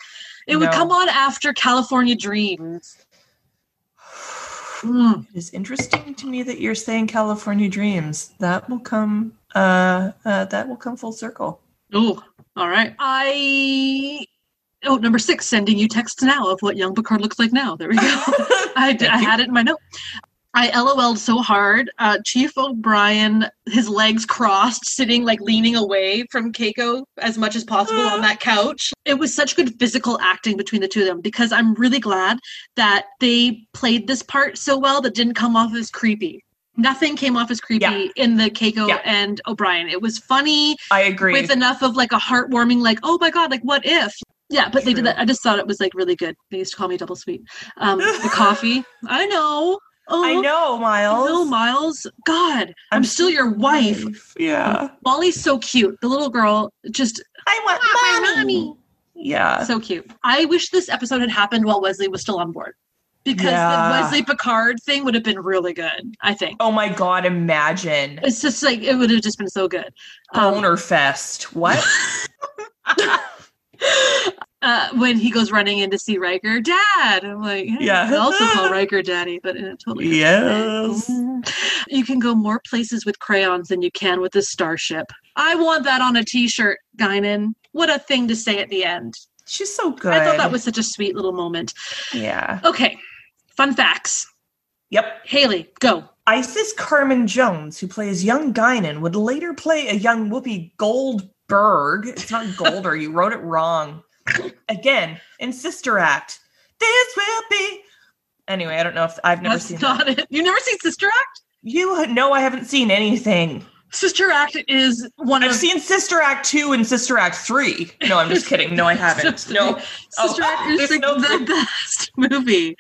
It would come on after California Dreams. Mm. It is interesting to me that you're saying California Dreams. That will come. Uh, uh that will come full circle. Oh, all right. I. Oh, number six, sending you texts now of what young Picard looks like now. There we go. I, I had it in my note. I LOL'd so hard. Uh, Chief O'Brien, his legs crossed, sitting like leaning away from Keiko as much as possible on that couch. It was such good physical acting between the two of them because I'm really glad that they played this part so well that didn't come off as creepy. Nothing came off as creepy Yeah. in the Keiko Yeah. and O'Brien. It was funny I agree. with enough of like a heartwarming, like, oh my god, like what if? Yeah, but they did that. I just thought it was like really good. They used to call me double sweet. Um, the coffee. I know. Oh, I know, Miles. No, Miles. God, I'm, I'm still your wife. Yeah. Molly's so cute. The little girl, just I want my mommy. mommy. Yeah. so cute. I wish this episode had happened while Wesley was still on board, because Yeah. the Wesley Picard thing would have been really good. I think. Oh my god, imagine. It's just like it would have just been so good. Um, Boner fest. What? uh, when he goes running in to see Riker, Dad. I'm like, hey, Yeah. I also call Riker Daddy, but in a totally yes. You can go more places with crayons than you can with a starship. I want that on a T-shirt, Guinan. What a thing to say at the end. She's so good. I thought that was such a sweet little moment. Yeah. Okay, fun facts. Yep. Haley, go. Isis Carmen Jones, who plays young Guinan, would later play a young Whoopi Goldberg. It's not Golder, you wrote it wrong. Again, in Sister Act. This will be. Anyway, I don't know if I've never That's seen not that. it. You never seen Sister Act? You know I haven't seen anything. Sister Act is one I've of seen Sister Act 2 and Sister Act 3. No, I'm just kidding. No, I haven't. Sister- No. Sister Oh, Act is oh, there's the, no the best movie.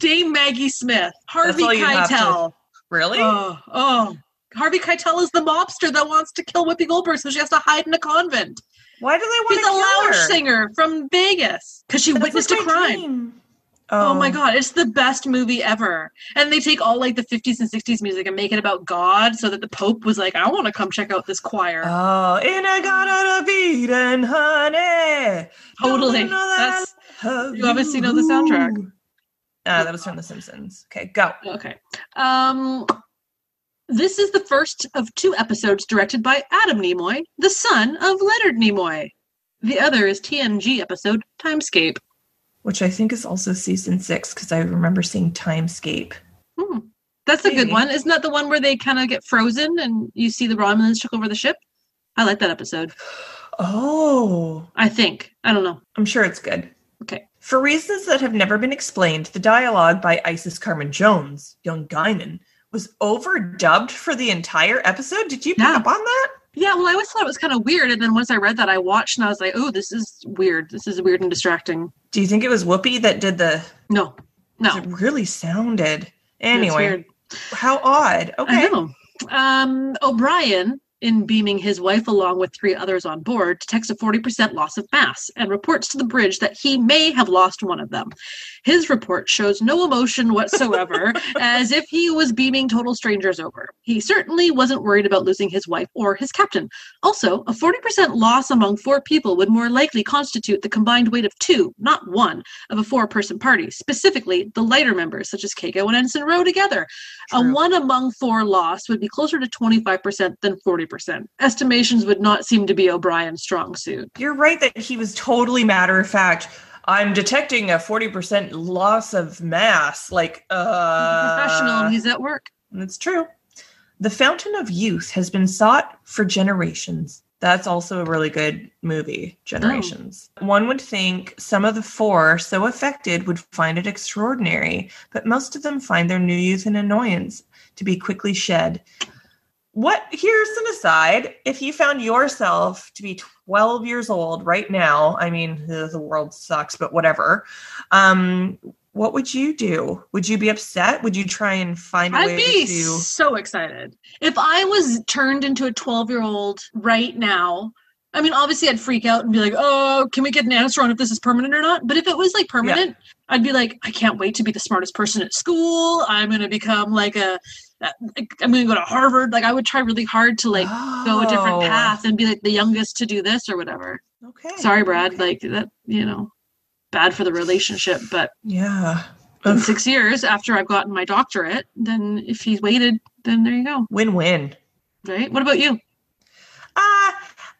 Dame Maggie Smith, Harvey have to- Keitel. Really? Oh, oh. Harvey Keitel is the mobster that wants to kill Whoopi Goldberg, so she has to hide in a convent. Why do they want She's to a lounge her? singer from Vegas because she That's witnessed a crime. dream. Oh. my god, it's the best movie ever. And they take all like the 50s and 60s music and make it about God so that the Pope was like, I want to come check out this choir. Oh, in a garden of Eden, honey. Totally. Don't you know That's- you obviously know the soundtrack. Ah, that was from The Simpsons. Okay, go. Okay. Um this is the first of two episodes directed by Adam Nimoy, the son of Leonard Nimoy. The other is TNG episode Timescape. Which I think is also season six because I remember seeing Timescape. Hmm. That's a good one. Isn't that the one where they kind of get frozen and you see the Romulans took over the ship? I like that episode. Oh, I think. I don't know. I'm sure it's good. Okay. For reasons that have never been explained, the dialogue by Isis Carmen Jones, young Guinan, was overdubbed for the entire episode. Did you pick Yeah. up on that? Yeah, well, I always thought it was kind of weird, and then once I read that, I watched and I was like, "Oh, this is weird. This is weird and distracting." Do you think it was Whoopi that did the? No, no, It really sounded. Anyway, weird. how odd. I Okay. know. Um, O'Brien, in beaming his wife along with three others on board, detects a 40% loss of mass and reports to the bridge that he may have lost one of them. His report shows no emotion whatsoever, as if he was beaming total strangers over. He certainly wasn't worried about losing his wife or his captain. Also, a 40% loss among four people would more likely constitute the combined weight of two, not one, of a four person party, specifically the lighter members, such as Keiko and Ensign Ro together. A one among four loss would be closer to 25% than 40%. Estimations would not seem to be O'Brien's strong suit. You're right that he was totally matter of fact. I'm detecting a 40% loss of mass. Like, uh. Professional and he's at work. That's true. The Fountain of Youth has been sought for generations. That's also a really good movie, Generations. One would think some of the four so affected would find it extraordinary, but most of them find their new youth an annoyance to be quickly shed. What here's an aside. If you found yourself to be 12 years old right now, I mean, the world sucks, but whatever. Um, what would you do? Would you be upset? Would you try and find a I'd way be to so excited. If I was turned into a 12 year old right now, I mean, obviously I'd freak out and be like, oh, can we get an answer on if this is permanent or not? But if it was like permanent, I'd be like, I can't wait to be the smartest person at school. I'm going to become like a, I'm going to go to Harvard. Like I would try really hard to like go a different Oh, path and be like the youngest to do this or whatever. Okay. Sorry, Brad. okay. Like that, you know, bad for the relationship. But Yeah. in six years after I've gotten my doctorate, then if he's waited, then there you go. Win-win. Right? What about you? Uh,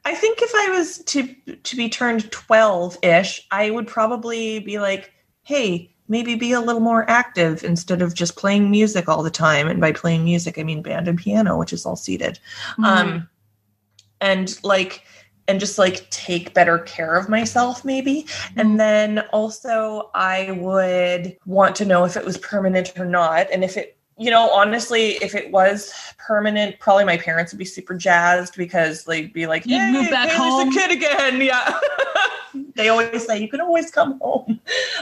I think if I was to to be turned 12-ish, I would probably be like, "Hey, maybe be a little more active instead of just playing music all the time." And by playing music, I mean band and piano, which is all seated. Hmm. Um and like and just like take better care of myself maybe. Mm-hmm. And then also I would want to know if it was permanent or not and if it you know, honestly, if it was permanent, probably my parents would be super jazzed because they'd be like, You'd "Hey, move back home." a kid again." Yeah, they always say you can always come home.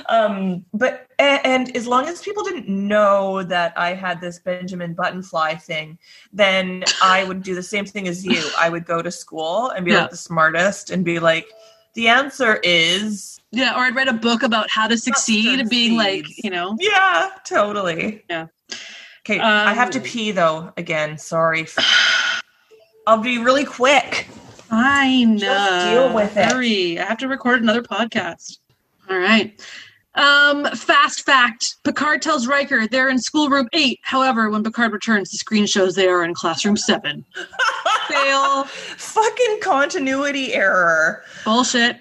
Um, but and, and as long as people didn't know that I had this Benjamin Buttonfly thing, then I would do the same thing as you. I would go to school and be Yeah. like the smartest and be like, "The answer is." yeah, or I'd read a book about how to succeed, being like, you know, Yeah, totally. Yeah. Okay, I have to Um, pee though. Again, sorry. I'll be really quick. I know. Just deal with it. Hurry. I have to record another podcast. All right. Um, fast fact Picard tells Riker they're in schoolroom eight. However, when Picard returns, the screen shows they are in classroom seven. Fail. Fucking continuity error. Bullshit.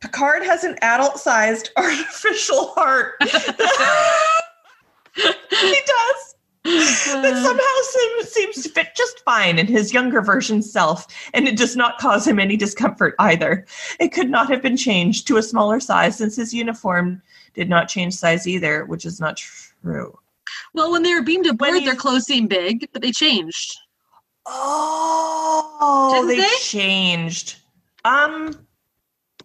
Picard has an adult-sized artificial heart. he does. That somehow seems, to fit just fine in his younger version self, and it does not cause him any discomfort either. It could not have been changed to a smaller size since his uniform did not change size either, which is not true. Well, when they were beamed aboard, their clothes seemed big, but they changed. Oh, Didn't they, they? changed. Um,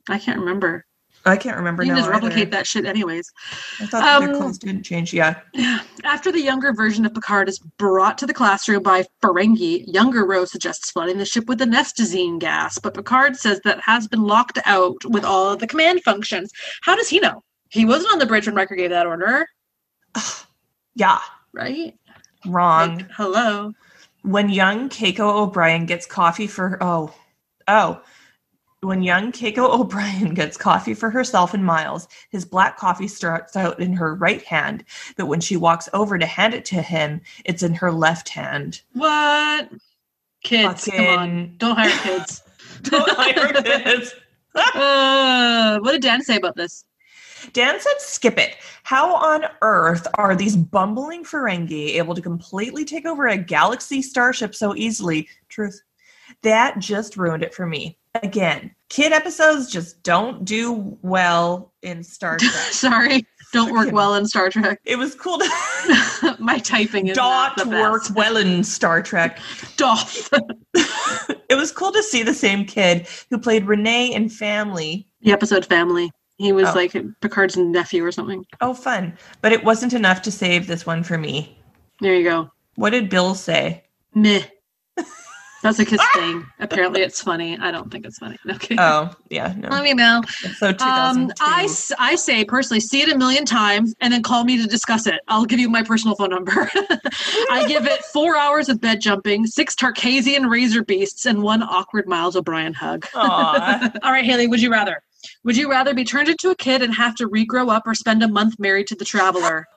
I can't remember. I can't remember You can now. just replicate either. that shit, anyways. I thought that their Um, clothes didn't change. Yeah. After the younger version of Picard is brought to the classroom by Ferengi, younger Rose suggests flooding the ship with the anesthezine gas, but Picard says that has been locked out with all of the command functions. How does he know? He wasn't on the bridge when Riker gave that order, Yeah. right? Wrong. Like, hello. when young Keiko O'Brien gets coffee for oh oh when young Keiko O'Brien gets coffee for herself and Miles, his black coffee starts out in her right hand, but when she walks over to hand it to him, it's in her left hand. What? Kids, come on. Don't hire kids. Don't hire kids. Uh, what did Dan say about this? Dan said, skip it. How on earth are these bumbling Ferengi able to completely take over a galaxy starship so easily? Truth. That just ruined it for me. Again, kid episodes just don't do well in Star Trek. Sorry, don't work well in Star Trek. it was cool to My typing is dot not the work best. well in Star Trek. Doth. It was cool to see the same kid who played René in Family. the episode family. He was Oh. like Picard's nephew or something. Oh, fun. But it wasn't enough to save this one for me. There you go. What did Bill say? Meh. That's like his thing. Apparently, it's funny. I don't think it's funny. Okay. Oh, yeah, no. Let me know. So 2002. Um, I, s- I say personally, see it a million times and then call me to discuss it. I'll give you my personal phone number. I give it four hours of bed jumping, six Tarkassian razor beasts, and one awkward Miles O'Brien hug. All right, Haley, would you rather? Would you rather be turned into a kid and have to regrow up or spend a month married to the traveler?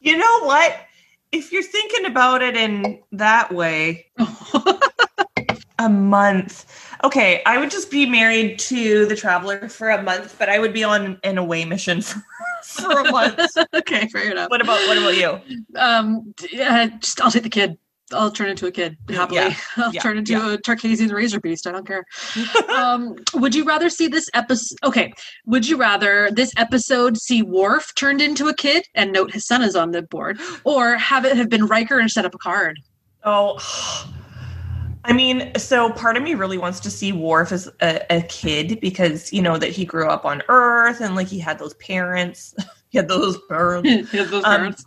you know what? If you're thinking about it in that way, a month. Okay, I would just be married to the traveler for a month, but I would be on an away mission for, for a month. okay, fair enough. what about what about you? Um, d- uh, just I'll take the kid. I'll turn into a kid happily. Yeah, I'll yeah, turn into yeah. a Tarkassian razor beast. I don't care. um, would you rather see this episode? Okay, would you rather this episode see Worf turned into a kid and note his son is on the board, or have it have been Riker and set up a card? Oh, I mean, so part of me really wants to see Worf as a, a kid because you know that he grew up on Earth and like he had those parents, he had those parents. Had those Um, parents.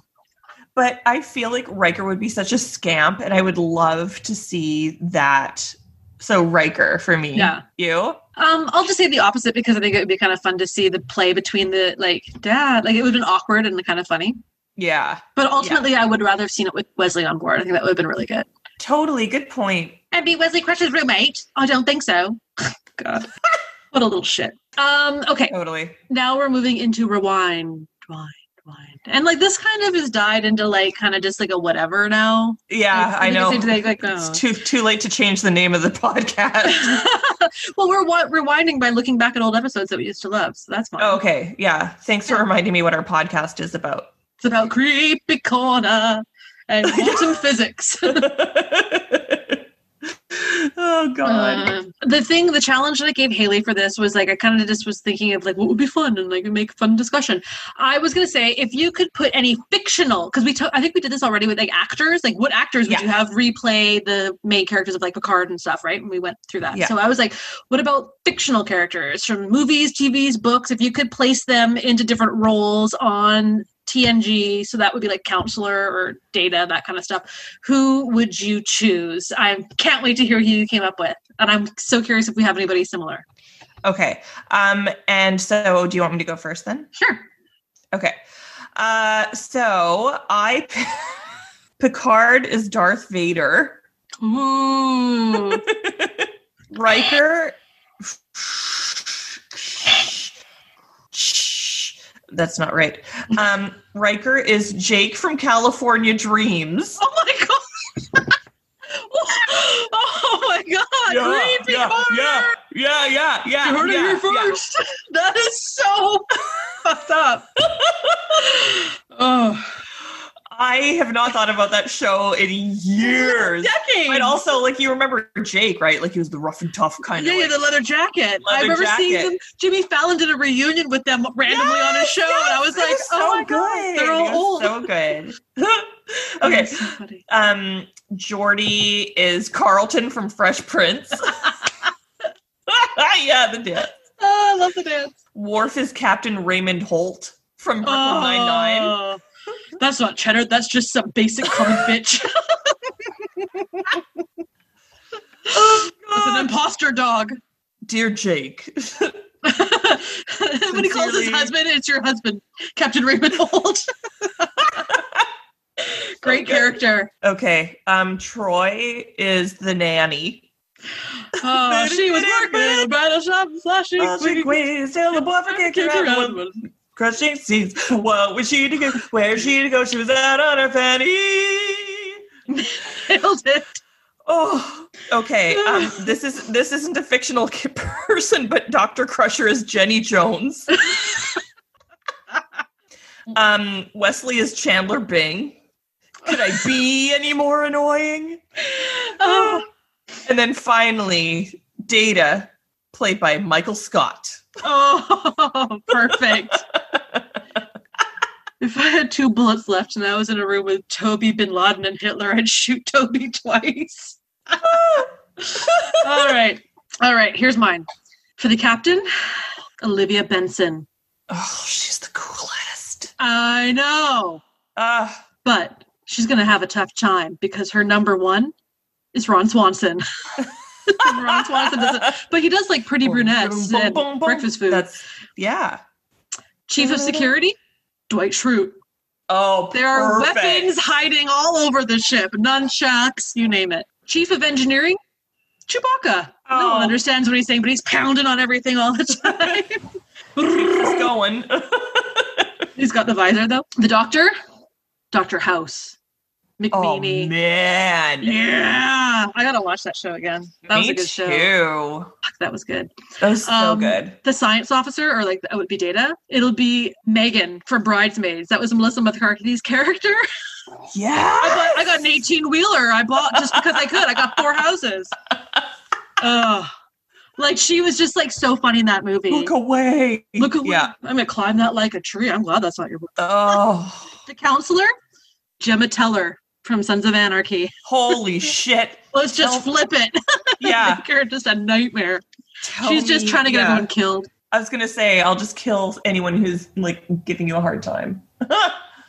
But I feel like Riker would be such a scamp, and I would love to see that. So Riker for me, Yeah. you. Um, I'll just say the opposite because I think it would be kind of fun to see the play between the like dad. Like it would have been awkward and kind of funny. Yeah, But ultimately, I would rather have seen it with Wesley on board. I think that would have been really good. totally good point. And be Wesley Crusher's roommate? I don't think so. God. what a little shit. Um, okay, Totally. now we're moving into rewind. Rewind, rewind. And like this kind of has died into like kind of just like a whatever now. Yeah, Like, I know. it's like, like, It's oh. too too late to change the name of the podcast. well, we're wa- rewinding by looking back at old episodes that we used to love. So that's fine. Oh, okay, yeah. Thanks for reminding me what our podcast is about. It's about creepy corner and quantum physics. Oh God. Um, the thing, the challenge that I gave Haley for this was like I kind of just was thinking of like what would be fun and like make fun discussion. I was gonna say if you could put any fictional because we to- I think we did this already with like actors like what actors would Yeah. you have replay the main characters of like Picard and stuff right and we went through that. Yeah. So I was like, what about fictional characters from movies, TVs, books? If you could place them into different roles on TNG, so that would be like counselor or data, that kind of stuff. Who would you choose? I can't wait to hear who you came up with. And I'm so curious if we have anybody similar. Okay. Um, and so do you want me to go first then? Sure. Okay. Uh, so I Picard is Darth Vader. Ooh. Riker. That's not right. Um, Riker is Jake from California Dreams. oh my god. oh my god. Creepy yeah, horror. yeah, yeah, yeah, yeah. You heard it yeah, here yeah. first. That is so fucked up. oh, I have not thought about that show in years. decades. But also, like you remember Jake, right? Like he was the rough and tough kind yeah, of. yeah, like, the leather jacket. I leather remember seeing jacket. them. Jimmy Fallon did a reunion with them randomly on his Yes, show, and I was yes, like, so "Oh my good. god, they're all old." So good. Oh, okay. so. Um, Geordi is Carlton from Fresh Prince. yeah, the dance. Oh, I love the dance. Worf is Captain Raymond Holt from Brooklyn Oh, Nine-Nine. That's not cheddar. That's just some basic common bitch. Oh, That's an imposter dog. Dear Jake. when he calls his husband, it's your husband, Captain Raymond Holt. Great good. character. Okay. Um, Troi is the nanny. Oh, she was working in a bridal shop, flashing Oh, queens, tell the boy for kicking around the wood. Crushing seats. What was she to go? Where is she to go? She was out on her fanny. Nailed it. Oh, okay. Um, this is this isn't a fictional person, but Doctor Crusher is Jenny Jones. um, Wesley is Chandler Bing. Could I be any more annoying? Oh, And then finally, Data, played by Michael Scott. Oh, perfect. if I had two bullets left and I was in a room with Toby Bin Laden and Hitler, I'd shoot Toby twice. All right. All right. Here's mine. For the captain, Olivia Benson. Oh, she's the coolest. I know. Uh, But she's going to have a tough time because her number one is Ron Swanson. Ron Swanson doesn't, but he does like Pretty Brunettes Boom, and boom, boom. breakfast food. That's yeah. Chief of Security, Dwight Schrute. Oh, There are perfect. weapons hiding all over the ship, nunchucks, you name it. Chief of Engineering, Chewbacca. No one Oh. understands what he's saying, but he's pounding on everything all the time. Keeps going. he's got the visor though. The Doctor, Doctor House, oh man. yeah, I gotta watch that show again. That was a good show. too. That was good. That was so Um, good. The science officer, or like that would be Data. It'll be Megan from Bridesmaids. That was Melissa McCarthy's character. Yeah. I, I got an 18 wheeler. I bought just because I could. I got four houses. Ugh. Like she was just like so funny in that movie. Look away. Look away. Yeah. I'm gonna climb that like a tree. I'm glad that's not your book. Oh, The counselor, Gemma Teller from Sons of Anarchy. holy shit. Let's just Tell- flip it. Yeah. Make her just a nightmare. Tell She's just me- trying to get yeah. everyone killed. I was gonna say I'll just kill anyone who's like giving you a hard time.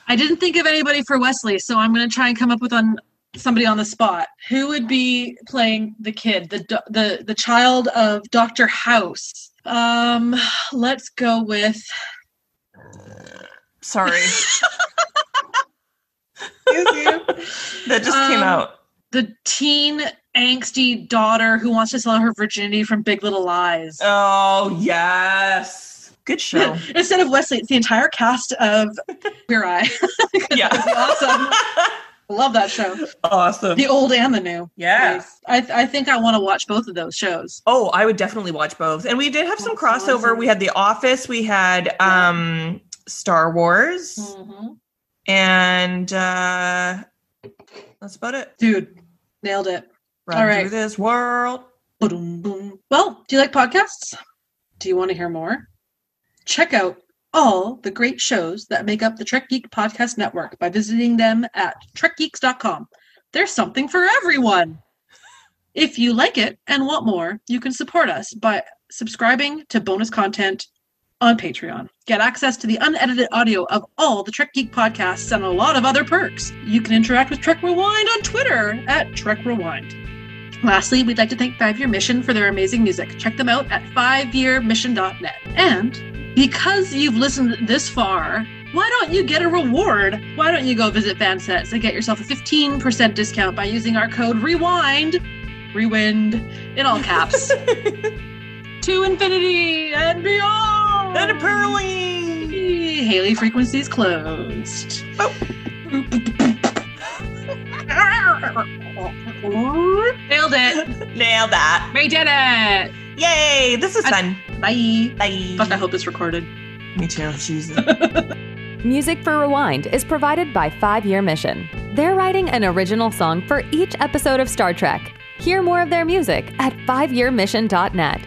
I didn't think of anybody for Wesley, so I'm gonna try and come up with on somebody on the spot. Who would be playing the kid, the the the child of Doctor House? Um, let's go with Sorry, that just came Um, out. the teen angsty daughter who wants to sell her virginity from Big Little Lies. Oh yes, good show. Instead of Wesley, it's the entire cast of Queer Eye. yeah, awesome. Love that show. awesome. The old and the new. Yeah. I, I think I want to watch both of those shows. Oh, I would definitely watch both. And we did have some crossover. We had The Office, we had um Star Wars, Mm-hmm. And uh that's about it. Dude, nailed it. Run All right. this world. Boom, boom. Well, do you like podcasts? Do you want to hear more? Check out all the great shows that make up the Trek Geek Podcast Network by visiting them at trekgeeks.com. There's something for everyone. If you like it and want more, you can support us by subscribing to bonus content on Patreon. Get access to the unedited audio of all the Trek Geek podcasts and a lot of other perks. You can interact with Trek Rewind on Twitter at Trek Rewind. Lastly, we'd like to thank Five Year Mission for their amazing music. Check them out at fiveyearmission.net. And because you've listened this far, why don't you get a reward? Why don't you go visit Fansets and get yourself a 15% discount by using our code REWIND, REWIND, in all caps, to infinity and beyond. And a pearly. Haley frequencies closed. Oh. Nailed it. Nailed that. We did it. Yay! This is I- fun. Bye. Bye. Fuck, I hope it's recorded. Me too. Jesus. Music for Rewind is provided by Five Year Mission. They're writing an original song for each episode of Star Trek. Hear more of their music at fiveyearmission.net.